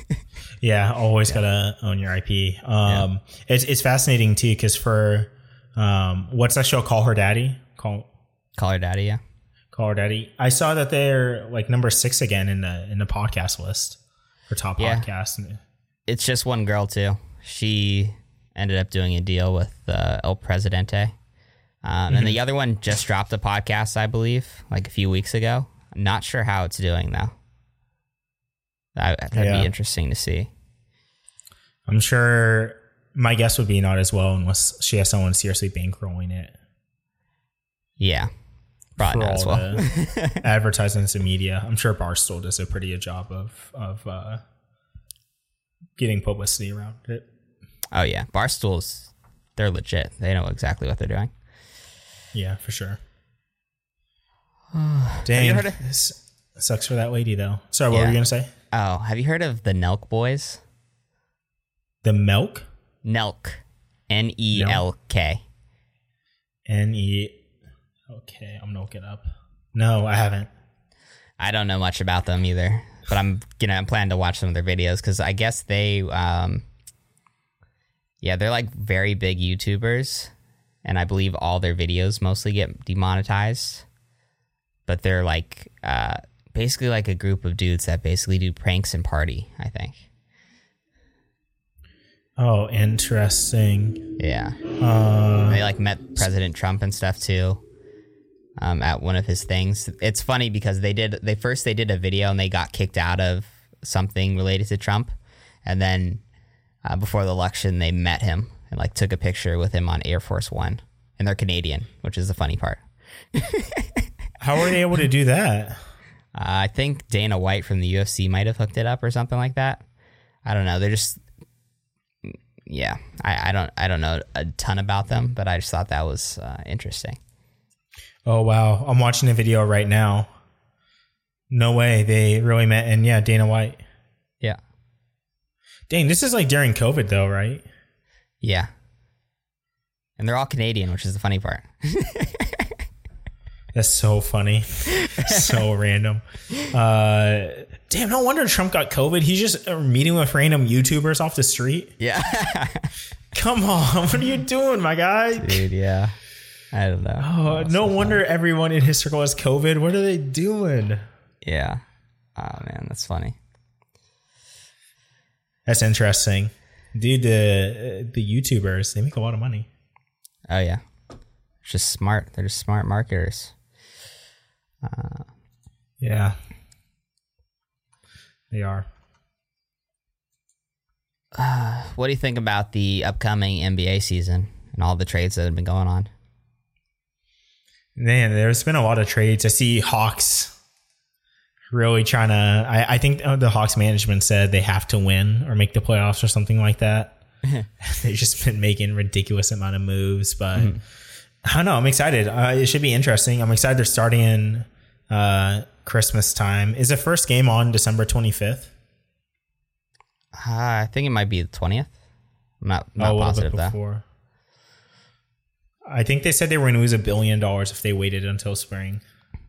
Yeah, always gotta own your IP. Um, it's it's fascinating too because for um, what's that show? Call her daddy. Call call her daddy, yeah. call her daddy. I saw that they're like number six again in the in the podcast list for top Yeah. podcasts. It's just one girl too. She ended up doing a deal with uh, El Presidente. Um, And the other one just dropped a podcast, I believe, like a few weeks ago. I'm not sure how it's doing though. That, that'd Yeah. be interesting to see. I'm sure my guess would be not as well unless she has someone seriously bankrolling it Yeah, probably for not as well. the *laughs* advertisements and media. I'm sure Barstool does a pretty good job of of uh, getting publicity around it. oh yeah, Barstool's they're legit. They know exactly what they're doing. Yeah, for sure. *sighs* Dang, heard of- this sucks for that lady though. Sorry, what Yeah. were you gonna say? Oh, have you heard of the Nelk Boys? The milk, Nelk, N E L K. N E. Okay, I'm gonna look it up. No, I haven't. I don't know much about them either, but I'm gonna I'm planning to watch some of their videos because I guess they, um, yeah, they're like very big YouTubers, and I believe all their videos mostly get demonetized. But they're like uh, basically like a group of dudes that basically do pranks and party. I think. Oh, interesting. Yeah, Uh, they like met President Trump and stuff too. Um, at one of his things, it's funny because they did. They first they did a video and they got kicked out of something related to Trump, and then uh, before the election they met him and like took a picture with him on Air Force One, and they're Canadian, which is the funny part. *laughs* how were they able to do that? Uh, I think Dana White from the UFC might have hooked it up or something like that. I don't know. They're just, yeah. I, I don't I don't know a ton about them, but I just thought that was uh, interesting. Oh wow, I'm watching a video right now. No way, they really met, and yeah, Dana White. Yeah. Dang, this is like during COVID though, right? Yeah. And they're all Canadian, which is the funny part. That's so funny, so *laughs* random. Uh, damn, no wonder Trump got COVID. He's just uh, meeting with random YouTubers off the street. Yeah. *laughs* Come on, what are you doing, my guy? Dude, yeah. I don't know. Oh, no wonder everyone in his circle has COVID. What are they doing? Yeah. Oh man, that's funny. That's interesting, dude. The the YouTubers they make a lot of money. Oh yeah. Just smart. They're just smart marketers. Uh, Yeah, they are. Uh, *sighs* What do you think about the upcoming NBA season and all the trades that have been going on? Man, there's been a lot of trades. I see Hawks really trying to. I, I think the Hawks management said they have to win or make the playoffs or something like that. *laughs* They've just been making ridiculous amount of moves, but I don't know. I'm excited. Uh, it should be interesting. I'm excited they're starting in uh, Christmas time. Is the first game on December 25th? Uh, I think it might be the twentieth. I'm not Oh, not little positive before. I think they said they were going to lose a billion dollars if they waited until spring.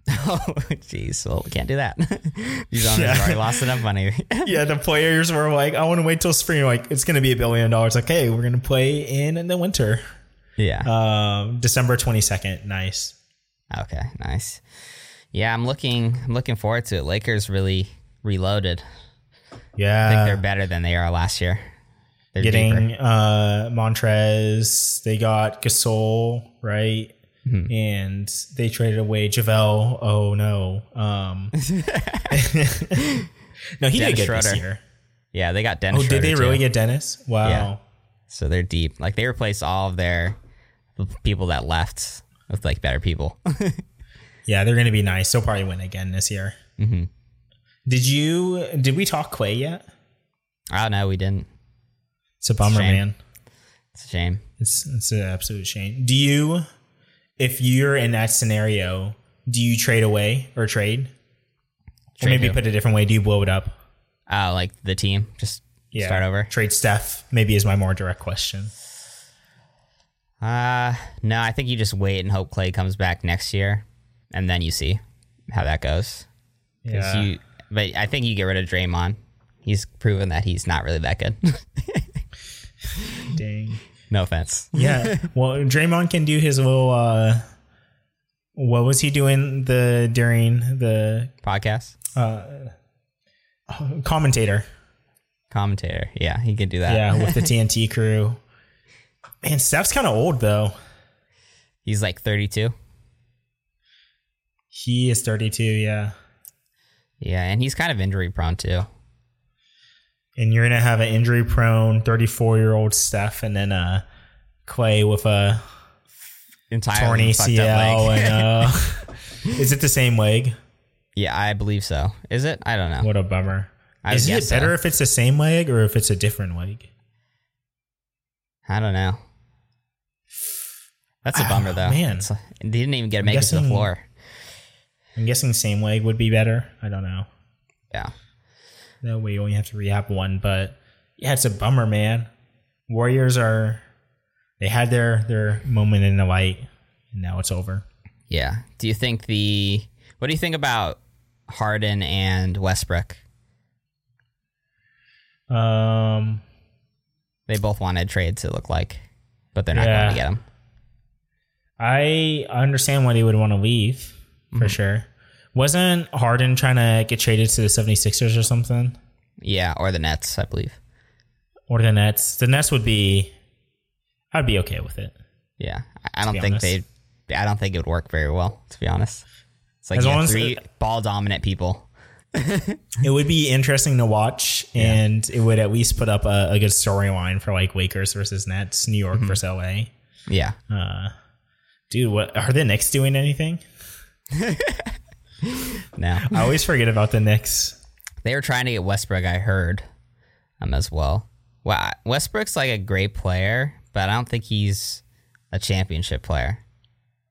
*laughs* Oh, jeez. Well, we can't do that. *laughs* These owners Yeah. already lost enough money. *laughs* yeah, the players were like, I want to wait till spring. Like, it's going to be a billion dollars. Like, hey, we're going to play in, in the winter. yeah. Um, December 22nd. Nice. okay. Nice. Yeah, I'm looking. I'm looking forward to it. Lakers really reloaded. Yeah. I think they're better than they are last year. They're Getting deeper. uh, Montrez. They got Gasol, right? Mm-hmm. And they traded away JaVale. Oh, no. Um, *laughs* *laughs* no, he Dennis did good this year. Yeah, they got Dennis. Oh, did they Schroeder, really too. get Dennis? Wow. Yeah. So they're deep. Like they replaced all of their people that left with like better people. *laughs* Yeah, they're going to be nice. They'll probably win again this year. mm-hmm. Did you? Did we talk Clay yet? Oh no, we didn't. It's a bummer, Shame. man. It's a shame. It's it's an absolute shame. Do you, if you're in that scenario, do you trade away or trade? Or maybe who? put it a different way. Do you blow it up? uh, like the team, just Yeah. start over. Trade Steph. Maybe is my more direct question. Uh, no, I think you just wait and hope Clay comes back next year, and then you see how that goes. Yeah. You, but I think you get rid of Draymond. He's proven that he's not really that good. *laughs* Dang. No offense. Yeah. well, Draymond can do his little. uh What was he doing the during the Podcast Uh, commentator? commentator. Yeah, he could do that. Yeah, with the *laughs* TNT crew. Man, Steph's kind of old though. He's like 32. He is 32. Yeah. Yeah, and he's kind of injury prone too. And you're gonna have an injury prone 34 year old Steph and then uh Clay with a torn Entirely fucked ACL and *laughs* uh is it the same leg? yeah, I believe so. Is it? I don't know. What a bummer. I is it guess so. better if it's the same leg or if it's a different leg? I don't know. That's a bummer though. Ah, man. It's- they didn't even get to make it to the floor. I'm guessing same leg would be better. I don't know. Yeah. That way you only have to rehab one, but yeah, it's a bummer, man. Warriors are they had their their moment in the light and now it's over. Yeah. Do you think the what do you think about Harden and Westbrook? Um They both wanted trades to look like, but they're not Yeah. going to get them. I understand why they would want to leave for sure. Wasn't Harden trying to get traded to the 76ers or something? Yeah, or the Nets, I believe. Or the Nets? The Nets would be I'd be okay with it. Yeah, I- I don't think honest. they. I don't think it would work very well, to be honest. It's like As you long have three ball dominant people. *laughs* It would be interesting to watch and it would at least put up a, a good storyline for like Lakers versus Nets, New York versus LA. Yeah, Uh dude, what are the Knicks doing anything? *laughs* *laughs* no, I always forget about the Knicks. they were trying to get Westbrook. I heard, um, as well. Well, Westbrook's like a great player, but I don't think he's a championship player.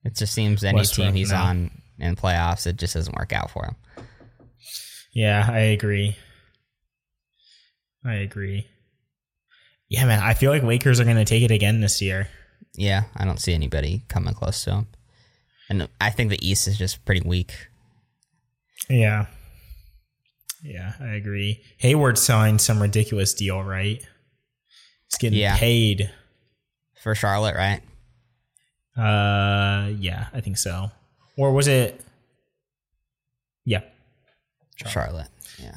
It just seems any Westbrook, team he's no. on in playoffs, it just doesn't work out for him. Yeah, I agree. I agree. Yeah, man, I feel like Lakers are going to take it again this year. Yeah, I don't see anybody coming close to him. And I think the East is just pretty weak. Yeah. Yeah, I agree. Hayward signed some ridiculous deal, right? He's getting Yeah. paid. For Charlotte, right? Uh, yeah, I think so. Or was it? Yeah, Charlotte. Yeah.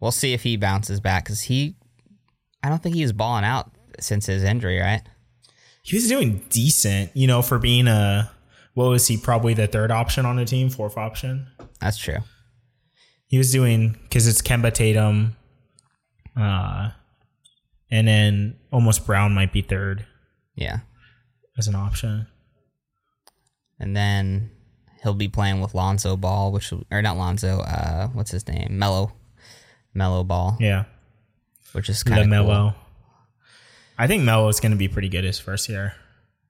We'll see if he bounces back because he, I don't think he was balling out since his injury, right? he was doing decent. You know, for being a what was he? Probably the third option on the team, fourth option. That's true. He was doing because it's Kemba Tatum, uh, and then almost Brown might be third Yeah. as an option. And then he'll be playing with Lonzo Ball, which, or not Lonzo, uh, what's his name? Melo. Melo Ball, Yeah, which is kind of LaMelo. cool. I think Melo is going to be pretty good his first year.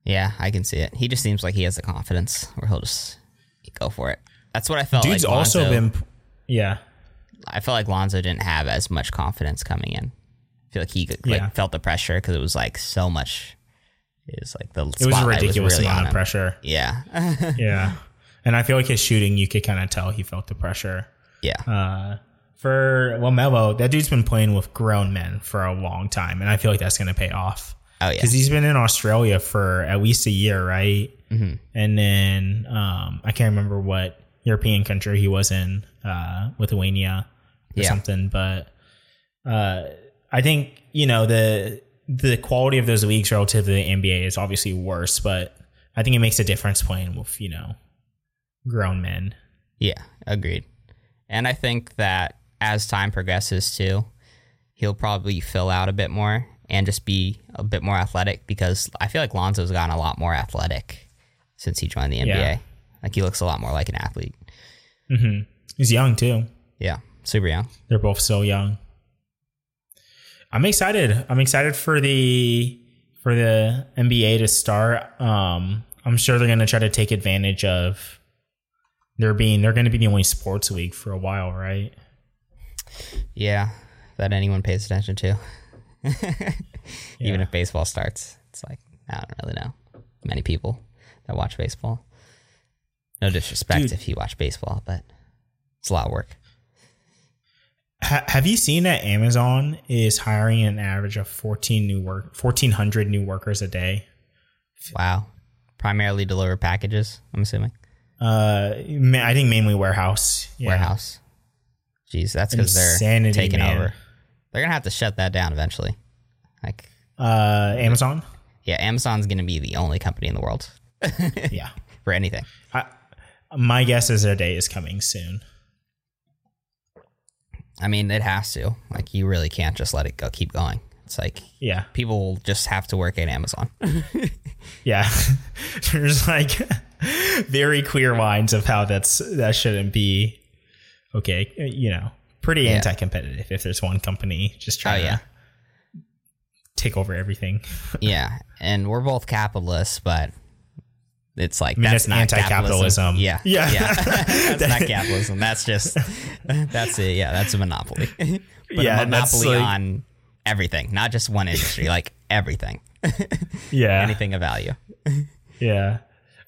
Yeah, I can see it. He just seems like he has the confidence where he'll just go for it. That's what I felt Dude's like. also Lonzo- been, yeah, I felt like Lonzo didn't have as much confidence coming in. I feel like he like Yeah. felt the pressure because it was like so much. It was like the it was a ridiculous really amount of pressure. Yeah, *laughs* Yeah, and I feel like his shooting, you could kind of tell he felt the pressure. yeah, Uh, for LaMelo, that dude's been playing with grown men for a long time, and I feel like that's going to pay off. oh yeah, because he's been in Australia for at least a year, right? Mm-hmm. And then um, I can't remember what European country he was in, uh, Lithuania or Yeah. something. But uh, I think you know the the quality of those leagues relative to the NBA is obviously worse, but I think it makes a difference playing with you know grown men. yeah. Agreed. And I think that as time progresses too, he'll probably fill out a bit more and just be a bit more athletic because I feel like Lonzo's gotten a lot more athletic since he joined the NBA. Yeah. Like he looks a lot more like an athlete. He's young too. Yeah, super young. They're both so young. I'm excited. I'm excited for the for the NBA to start. Um, I'm sure they're going to try to take advantage of they're being they're going to be the only sports league for a while, right? Yeah, that anyone pays attention to. *laughs* Even if baseball starts, it's like I don't really know many people that watch baseball. No disrespect Dude. if you watch baseball, but it's a lot of work. Ha- have you seen that Amazon is hiring an average of 14 new work 1400 new workers a day? Wow. Primarily deliver packages, I'm assuming. Uh I think mainly warehouse. Yeah. Warehouse. Jeez, that's because they're taking man. over. They're gonna have to shut that down eventually. Like, Uh Amazon? yeah, Amazon's gonna be the only company in the world *laughs* yeah. for anything. I, my guess is their day is coming soon. I mean, it has to. Like, you really can't just let it go. Keep going. It's like Yeah. people will just have to work at Amazon. *laughs* Yeah. *laughs* There's like *laughs* very clear lines of how that's that shouldn't be okay, you know, pretty Yeah. anti-competitive if there's one company just trying Oh, yeah. to take over everything. yeah, and we're both capitalists, but it's like I mean, that's, that's anti-capitalism. capitalism. Yeah, Yeah. yeah. *laughs* that's not capitalism. That's just *laughs* that's it. Yeah, that's a monopoly. *laughs* but Yeah, a monopoly like- on everything, not just one industry. like everything, Yeah. anything of value. Yeah.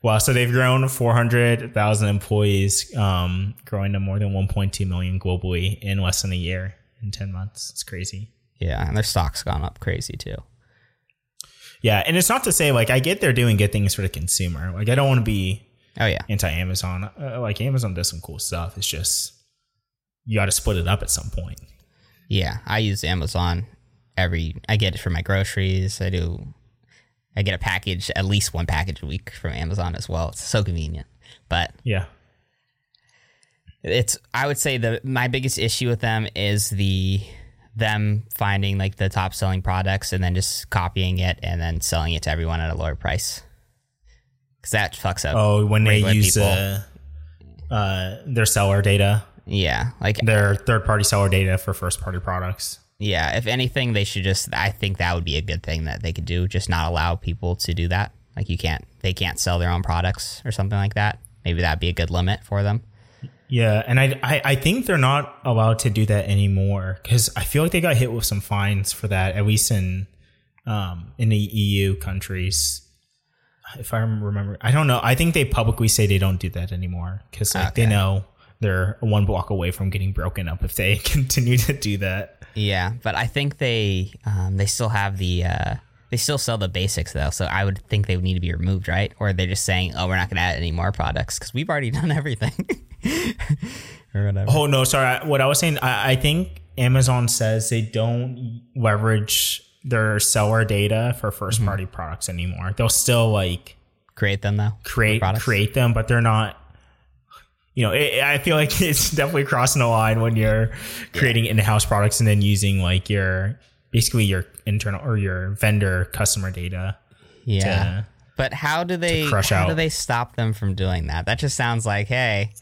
Wow. So they've grown 400,000 employees, um, growing to more than 1.2 million globally in less than a year in 10 months. It's crazy. Yeah, and their stock's gone up crazy too. Yeah. And it's not to say like I get they're doing good things for the consumer. Like I don't want to be Oh yeah, anti Amazon. Uh, like Amazon does some cool stuff. It's just you got to split it up at some point. yeah. I use Amazon every. I get it for my groceries. I do. I get a package, at least one package a week from Amazon as well. It's so convenient. But Yeah. it's I would say the my biggest issue with them is the them finding like the top selling products and then just copying it and then selling it to everyone at a lower price. Cuz that fucks up. Oh, when they use uh, uh, their seller data, Yeah, like their third party seller data for first party products. yeah, if anything they should just I think that would be a good thing that they could do, just not allow people to do that. Like you can't they can't sell their own products or something like that. Maybe that'd be a good limit for them. Yeah, and I, I I think they're not allowed to do that anymore because I feel like they got hit with some fines for that, at least in um in the EU countries. If I remember, I don't know. I think they publicly say they don't do that anymore because like they know they're one block away from getting broken up if they *laughs* continue to do that. Yeah, but I think they um, they still have the uh, they still sell the basics though, so I would think they would need to be removed, right? Or they're just saying, oh, we're not going to add any more products because we've already *laughs* done everything, *laughs* or whatever. Oh no, sorry. What I was saying, I, I think Amazon says they don't leverage their seller data for first mm-hmm. party products anymore. They'll still like Create them though. create create them, but they're not. You know, it, I feel like *laughs* it's definitely crossing the line when you're creating in-house products and then using like your basically your internal or your vendor customer data. Yeah, to- but how do they crush how do they stop them from doing that? That just sounds like, hey,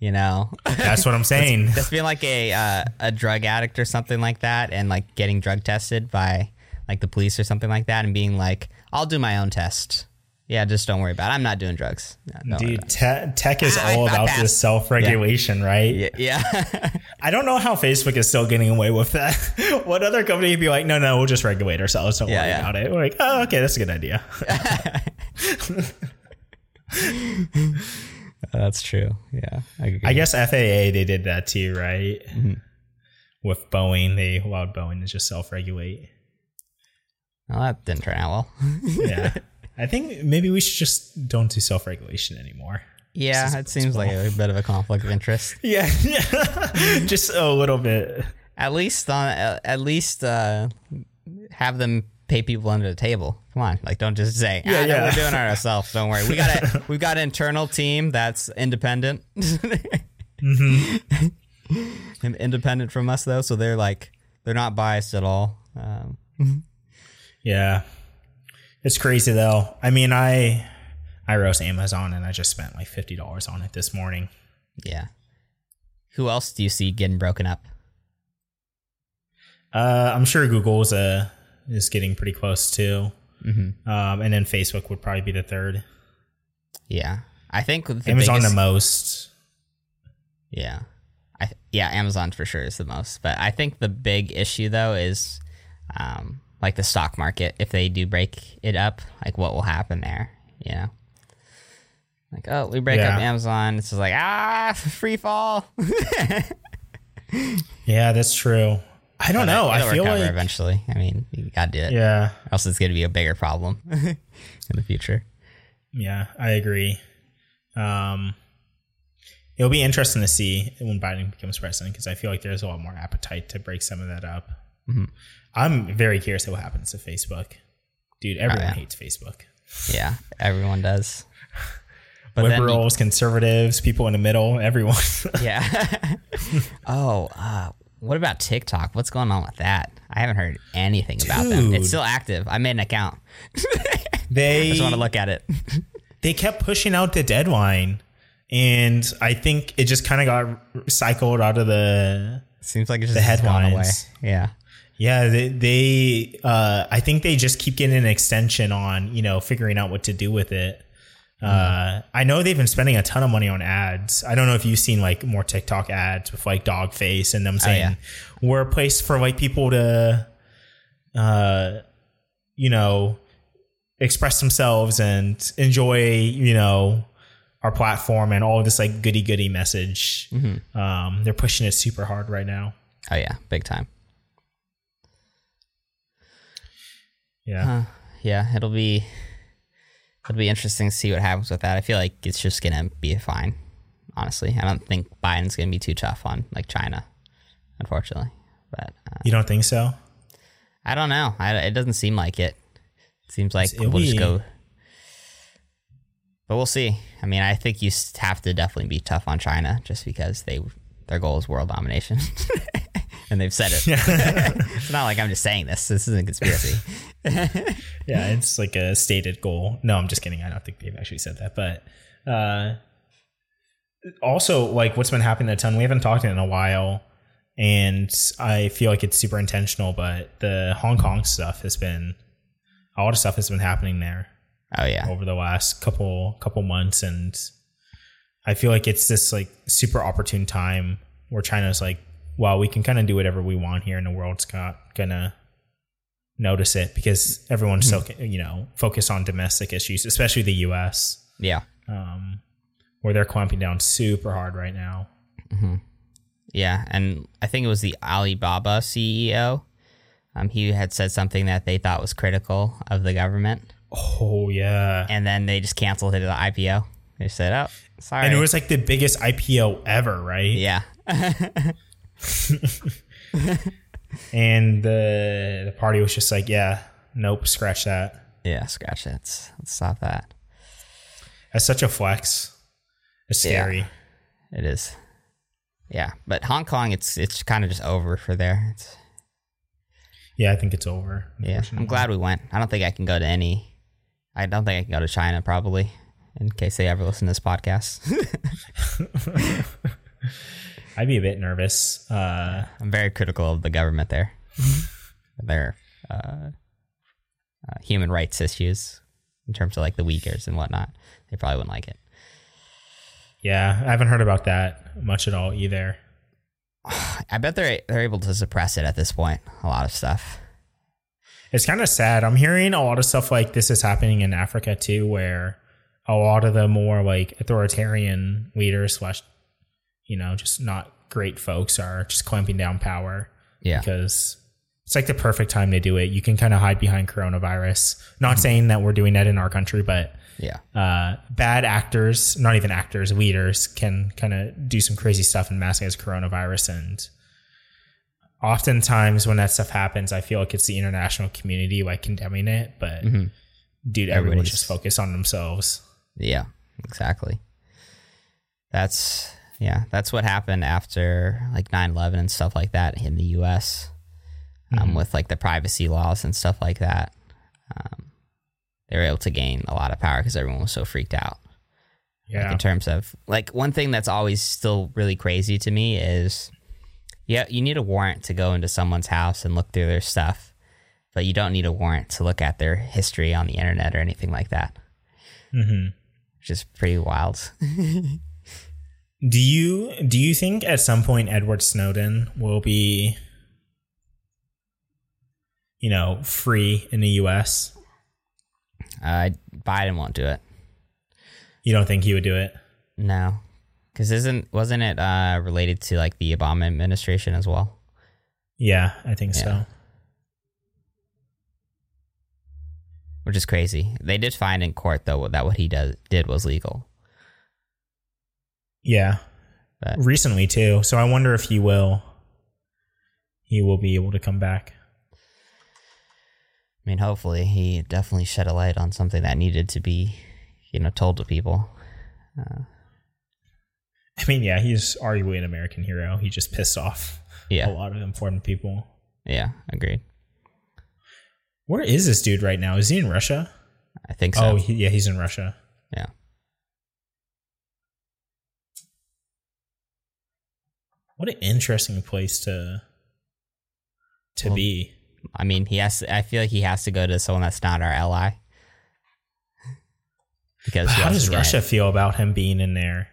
you know, That's what I'm saying. that's being like a uh, a drug addict or something like that, and like getting drug tested by like the police or something like that, and being like, I'll do my own test. Yeah, just don't worry about it. I'm not doing drugs. No, Dude, te- tech is I- all I about passed. this self-regulation, right? about it. Yeah. *laughs* I don't know how Facebook is still getting away with that. *laughs* what other company would be like, no, no, we'll just regulate ourselves. Don't Yeah, worry yeah. about it. We're like, oh, okay, that's a good idea. *laughs* That's true. Yeah. I. I guess FAA, they did that too, right? With Boeing, they allowed Boeing to just self regulate. well, that didn't turn out well. Yeah. *laughs* I think maybe we should just don't do self regulation anymore. yeah, it seems like a bit of a conflict of interest. *laughs* Yeah. yeah. *laughs* just a little bit. At least on uh, at least uh, have them pay people under the table. Come on, like don't just say, Yeah, ah, no, yeah. we're doing it ourselves. Don't worry. We got a *laughs* we've got an internal team that's independent. *laughs* Mm-hmm. and independent from us though, so they're like they're not biased at all. Um, *laughs* Yeah. It's crazy though. I mean, I I roast Amazon and I just spent like fifty dollars on it this morning. yeah. Who else do you see getting broken up? Uh, I'm sure Google's uh is getting pretty close too. Mm-hmm. Um, and then Facebook would probably be the third. Yeah, I think the Amazon biggest, the most. Yeah. I yeah, Amazon for sure is the most. But I think the big issue though is um like the stock market. If they do break it up, like what will happen there? You know? Like, oh, we break Yeah. up Amazon. It's just like, ah, *laughs* free fall. *laughs* Yeah, that's true. I don't know. I feel like eventually. I mean, you gotta do it. yeah, else it's gonna be a bigger problem *laughs* in the future. yeah, I agree. Um, it'll be interesting to see when Biden becomes president because I feel like there's a lot more appetite to break some of that up. Mm-hmm. I'm very curious what happens to Facebook, dude. Everyone Oh, yeah. hates Facebook. Yeah, everyone does. *laughs* But then Liberals, conservatives, people in the middle, everyone. *laughs* Yeah. oh, uh, what about TikTok? What's going on with that? I haven't heard anything about them. Dude. It's still active. I made an account. *laughs* they I just want to look at it. *laughs* they kept pushing out the deadline, and I think it just kind of got cycled out of the Seems like it's The just gone away. headlines. Yeah. Yeah, they, they uh, I think they just keep getting an extension on, you know, figuring out what to do with it. Uh, I know they've been spending a ton of money on ads. I don't know if you've seen like more TikTok ads with like dog face and them saying yeah. we're a place for like people to, uh, you know, express themselves and enjoy, you know, our platform and all of this like goody goody message. Um, they're pushing it super hard right now. Oh yeah, big time. Yeah. Huh. Yeah, it'll be it'll be interesting to see what happens with that. I feel like it's just gonna be fine. Honestly, I don't think Biden's gonna be too tough on like China, unfortunately. But uh, You don't think so? I don't know. I, it doesn't seem like it. It seems like we'll just go. But we'll see. I mean, I think you have to definitely be tough on China just because they their goal is world domination, *laughs* and they've said it. *laughs* it's not like I'm just saying this. This isn't a conspiracy. *laughs* Yeah, it's like a stated goal. No, I'm just kidding. I don't think they've actually said that. But uh, also, like what's been happening a ton, we haven't talked in a while, and I feel like it's super intentional. But the Hong Kong stuff has been a lot of stuff has been happening there oh yeah, over the last couple couple months, and I feel like it's this like super opportune time where China's like, well, we can kind of do whatever we want here, and the world's not gonna notice it because everyone's so you know focused on domestic issues, especially the U.S. yeah, Um, where they're clamping down super hard right now. yeah. And I think it was the Alibaba CEO. Um, he had said something that they thought was critical of the government, Oh yeah, and then they just canceled it at the IPO. They said, "Oh, sorry." and it was like the biggest IPO ever, right? yeah, *laughs* *laughs* And the the party was just like, yeah, nope, scratch that. yeah. Scratch it. Let's, let's stop that. That's such a flex. It's Yeah. scary. It is. Yeah, but Hong Kong, it's it's kind of just over for there. It's, Yeah, I think it's over. yeah, I'm glad we went. I don't think I can go to any. I don't think I can go to China probably, in case they ever listen to this podcast. *laughs* *laughs* I'd be a bit nervous. Uh, I'm very critical of the government there. Their uh, uh, human rights issues in terms of like the Uyghurs and whatnot. They probably wouldn't like it. yeah, I haven't heard about that much at all either. *sighs* I bet they're they're able to suppress it at this point. A lot of stuff. It's kind of sad. I'm hearing a lot of stuff like this is happening in Africa too, where a lot of the more like authoritarian leaders slash, you know, just not great folks are just clamping down power Yeah. because it's like the perfect time to do it. You can kind of hide behind coronavirus. Not saying that we're doing that in our country, but Yeah. uh, bad actors, not even actors, leaders can kind of do some crazy stuff and mask it as coronavirus. And oftentimes when that stuff happens, I feel like it's the international community like condemning it. But dude, everyone Mm-hmm. Everybody's- just focus on themselves. Yeah, exactly. That's yeah, that's what happened after like 9/11 and stuff like that in the US. Um, with like the privacy laws and stuff like that. Um, they were able to gain a lot of power because everyone was so freaked out. Like Yeah. in terms of like one thing that's always still really crazy to me is yeah, you need a warrant to go into someone's house and look through their stuff, but you don't need a warrant to look at their history on the internet or anything like that. hmm Which is pretty wild. *laughs* Do you do you think at some point Edward Snowden will be you know, free in the US? Uh, Biden won't do it. You don't think he would do it? No, because isn't wasn't it uh, related to like the Obama administration as well? Yeah, I think Yeah. so. Which is crazy. They did find in court though that what he does did was legal. Yeah. But Recently too. So I wonder if he will he will be able to come back. I mean, hopefully, he definitely shed a light on something that needed to be, you know, told to people. Uh, I mean, yeah, he's arguably an American hero. He just pissed off a lot of important people. yeah, agreed. Where is this dude right now? Is he in Russia? I think so. Oh, he, yeah, he's in Russia. What an interesting place to to Well, be. I mean, he has. To, I feel like he has to go to someone that's not our ally. Because How does Russia feel about him being in there?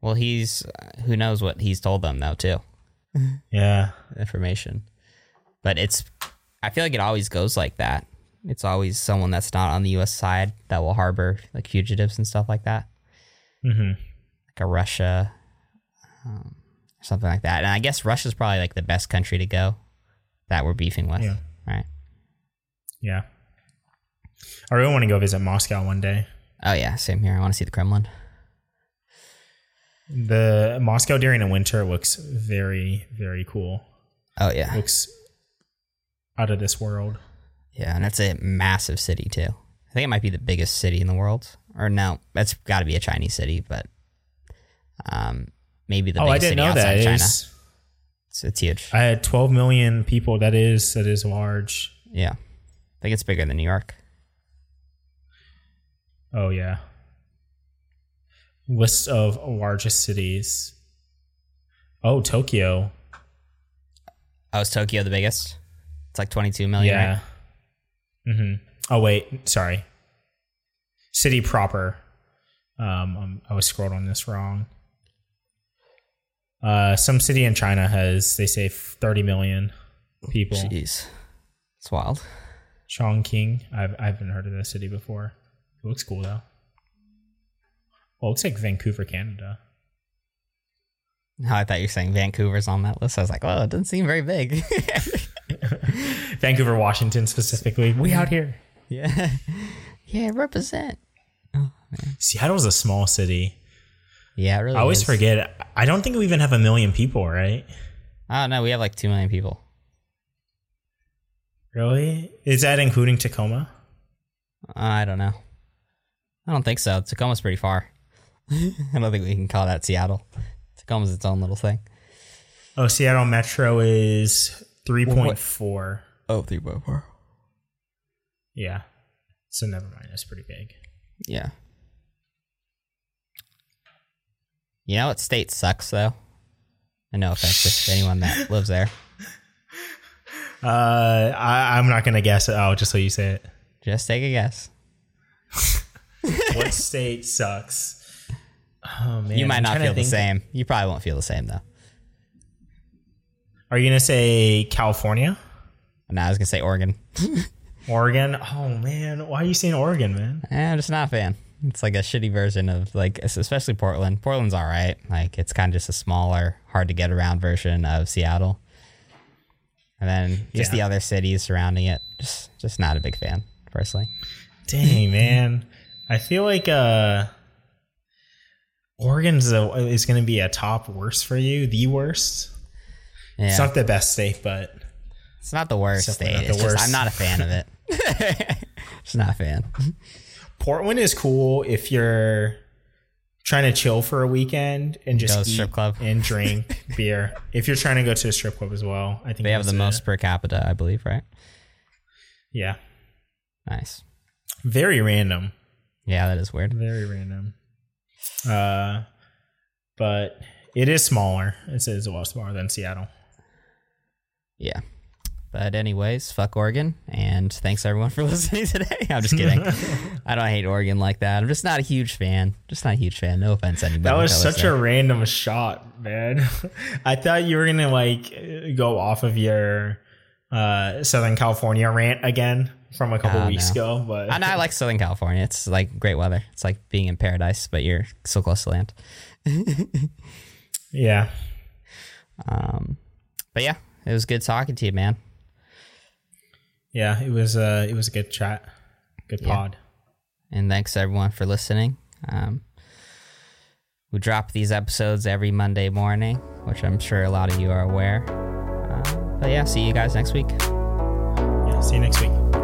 Well, he's who knows what he's told them though too. *laughs* Yeah. Information, but it's. I feel like it always goes like that. It's always someone that's not on the U.S. side that will harbor like fugitives and stuff like that. hmm like a Russia, um, something like that. And I guess Russia's probably like the best country to go that we're beefing with, Yeah. right? Yeah. I really want to go visit Moscow one day. Oh yeah, same here. I want to see the Kremlin. The Moscow during the winter looks very, very cool. Oh yeah, Looks out of this world. yeah, and it's a massive city too. I think it might be the biggest city in the world. Or no, that's got to be a Chinese city, but um, maybe the oh, biggest I didn't city know outside of China. It's- It's, it's huge. I had 12 million people. That is that is large. yeah, I think it's bigger than New York. Oh yeah. List of largest cities. Oh, Tokyo. Oh, is Tokyo the biggest? It's like 22 million. yeah. right? hmm Oh wait, sorry. City proper. Um, um, I was scrolled on this wrong. Uh, some city in China has they say 30 million people. Jeez, it's wild. Chongqing. I've I haven't heard of this city before. It looks cool though. Well, it looks like Vancouver, Canada. No, I thought you were saying Vancouver's on that list. I was like, oh, it doesn't seem very big. *laughs* Vancouver, Washington specifically. We out here. yeah. *laughs* Yeah, represent. Oh, Seattle's a small city. Yeah, really. I always is. forget. I don't think we even have a million people, right? Oh no, we have like two million people. Really? Is that including Tacoma? Uh, I don't know. I don't think so. Tacoma's pretty far. *laughs* I don't think we can call that Seattle. Tacoma's its own little thing. Oh, Seattle Metro is 3.4. Oh, three by four. Yeah. So never mind. That's pretty big. Yeah. You know what state sucks though? And no offense to anyone that *laughs* lives there. Uh, I, I'm not going to guess it out just so you say it. Just take a guess. what state sucks? Oh, man. you might I'm not feel the same. You probably won't feel the same though. Are you going to say California? No, I was gonna say Oregon. *laughs* Oregon? Oh, man. Why are you saying Oregon, man? Eh, I'm just not a fan. It's like a shitty version of like, especially Portland. Portland's all right. Like it's kind of just a smaller, hard to get around version of Seattle. And then just Yeah. the other cities surrounding it, just just not a big fan personally. Dang, *laughs* man. I feel like uh Oregon's a, is going to be a top worst for you, the worst. Yeah, It's not the best state, but it's not the worst state. not It's the just. I'm not a fan of it. *laughs* *laughs* just not a fan. Portland is cool if you're trying to chill for a weekend and just Go strip club. and *laughs* drink beer. If you're trying to go to a strip club as well, I think They have the most per capita, I believe, right? Yeah, Nice. very random, Yeah, that is weird. very random. Uh, but it is smaller. It is a lot smaller than Seattle. Yeah. But anyways, fuck Oregon, and thanks everyone for *laughs* listening today. I'm just kidding. *laughs* I don't hate Oregon like that. I'm just not a huge fan. Just not a huge fan. No offense, anybody. That was such a random shot, man. *laughs* I thought you were gonna like go off of your uh, Southern California rant again from a couple Uh, weeks no. ago, but I know I like Southern California. It's like great weather. It's like being in paradise, but you're so close to land. yeah, Um, but yeah, it was good talking to you, man. Yeah, it was uh, it was a good chat, good pod. And thanks everyone for listening. Um, we drop these episodes every Monday morning, which I'm sure a lot of you are aware. Uh, but yeah, see you guys next week. Yeah, see you next week.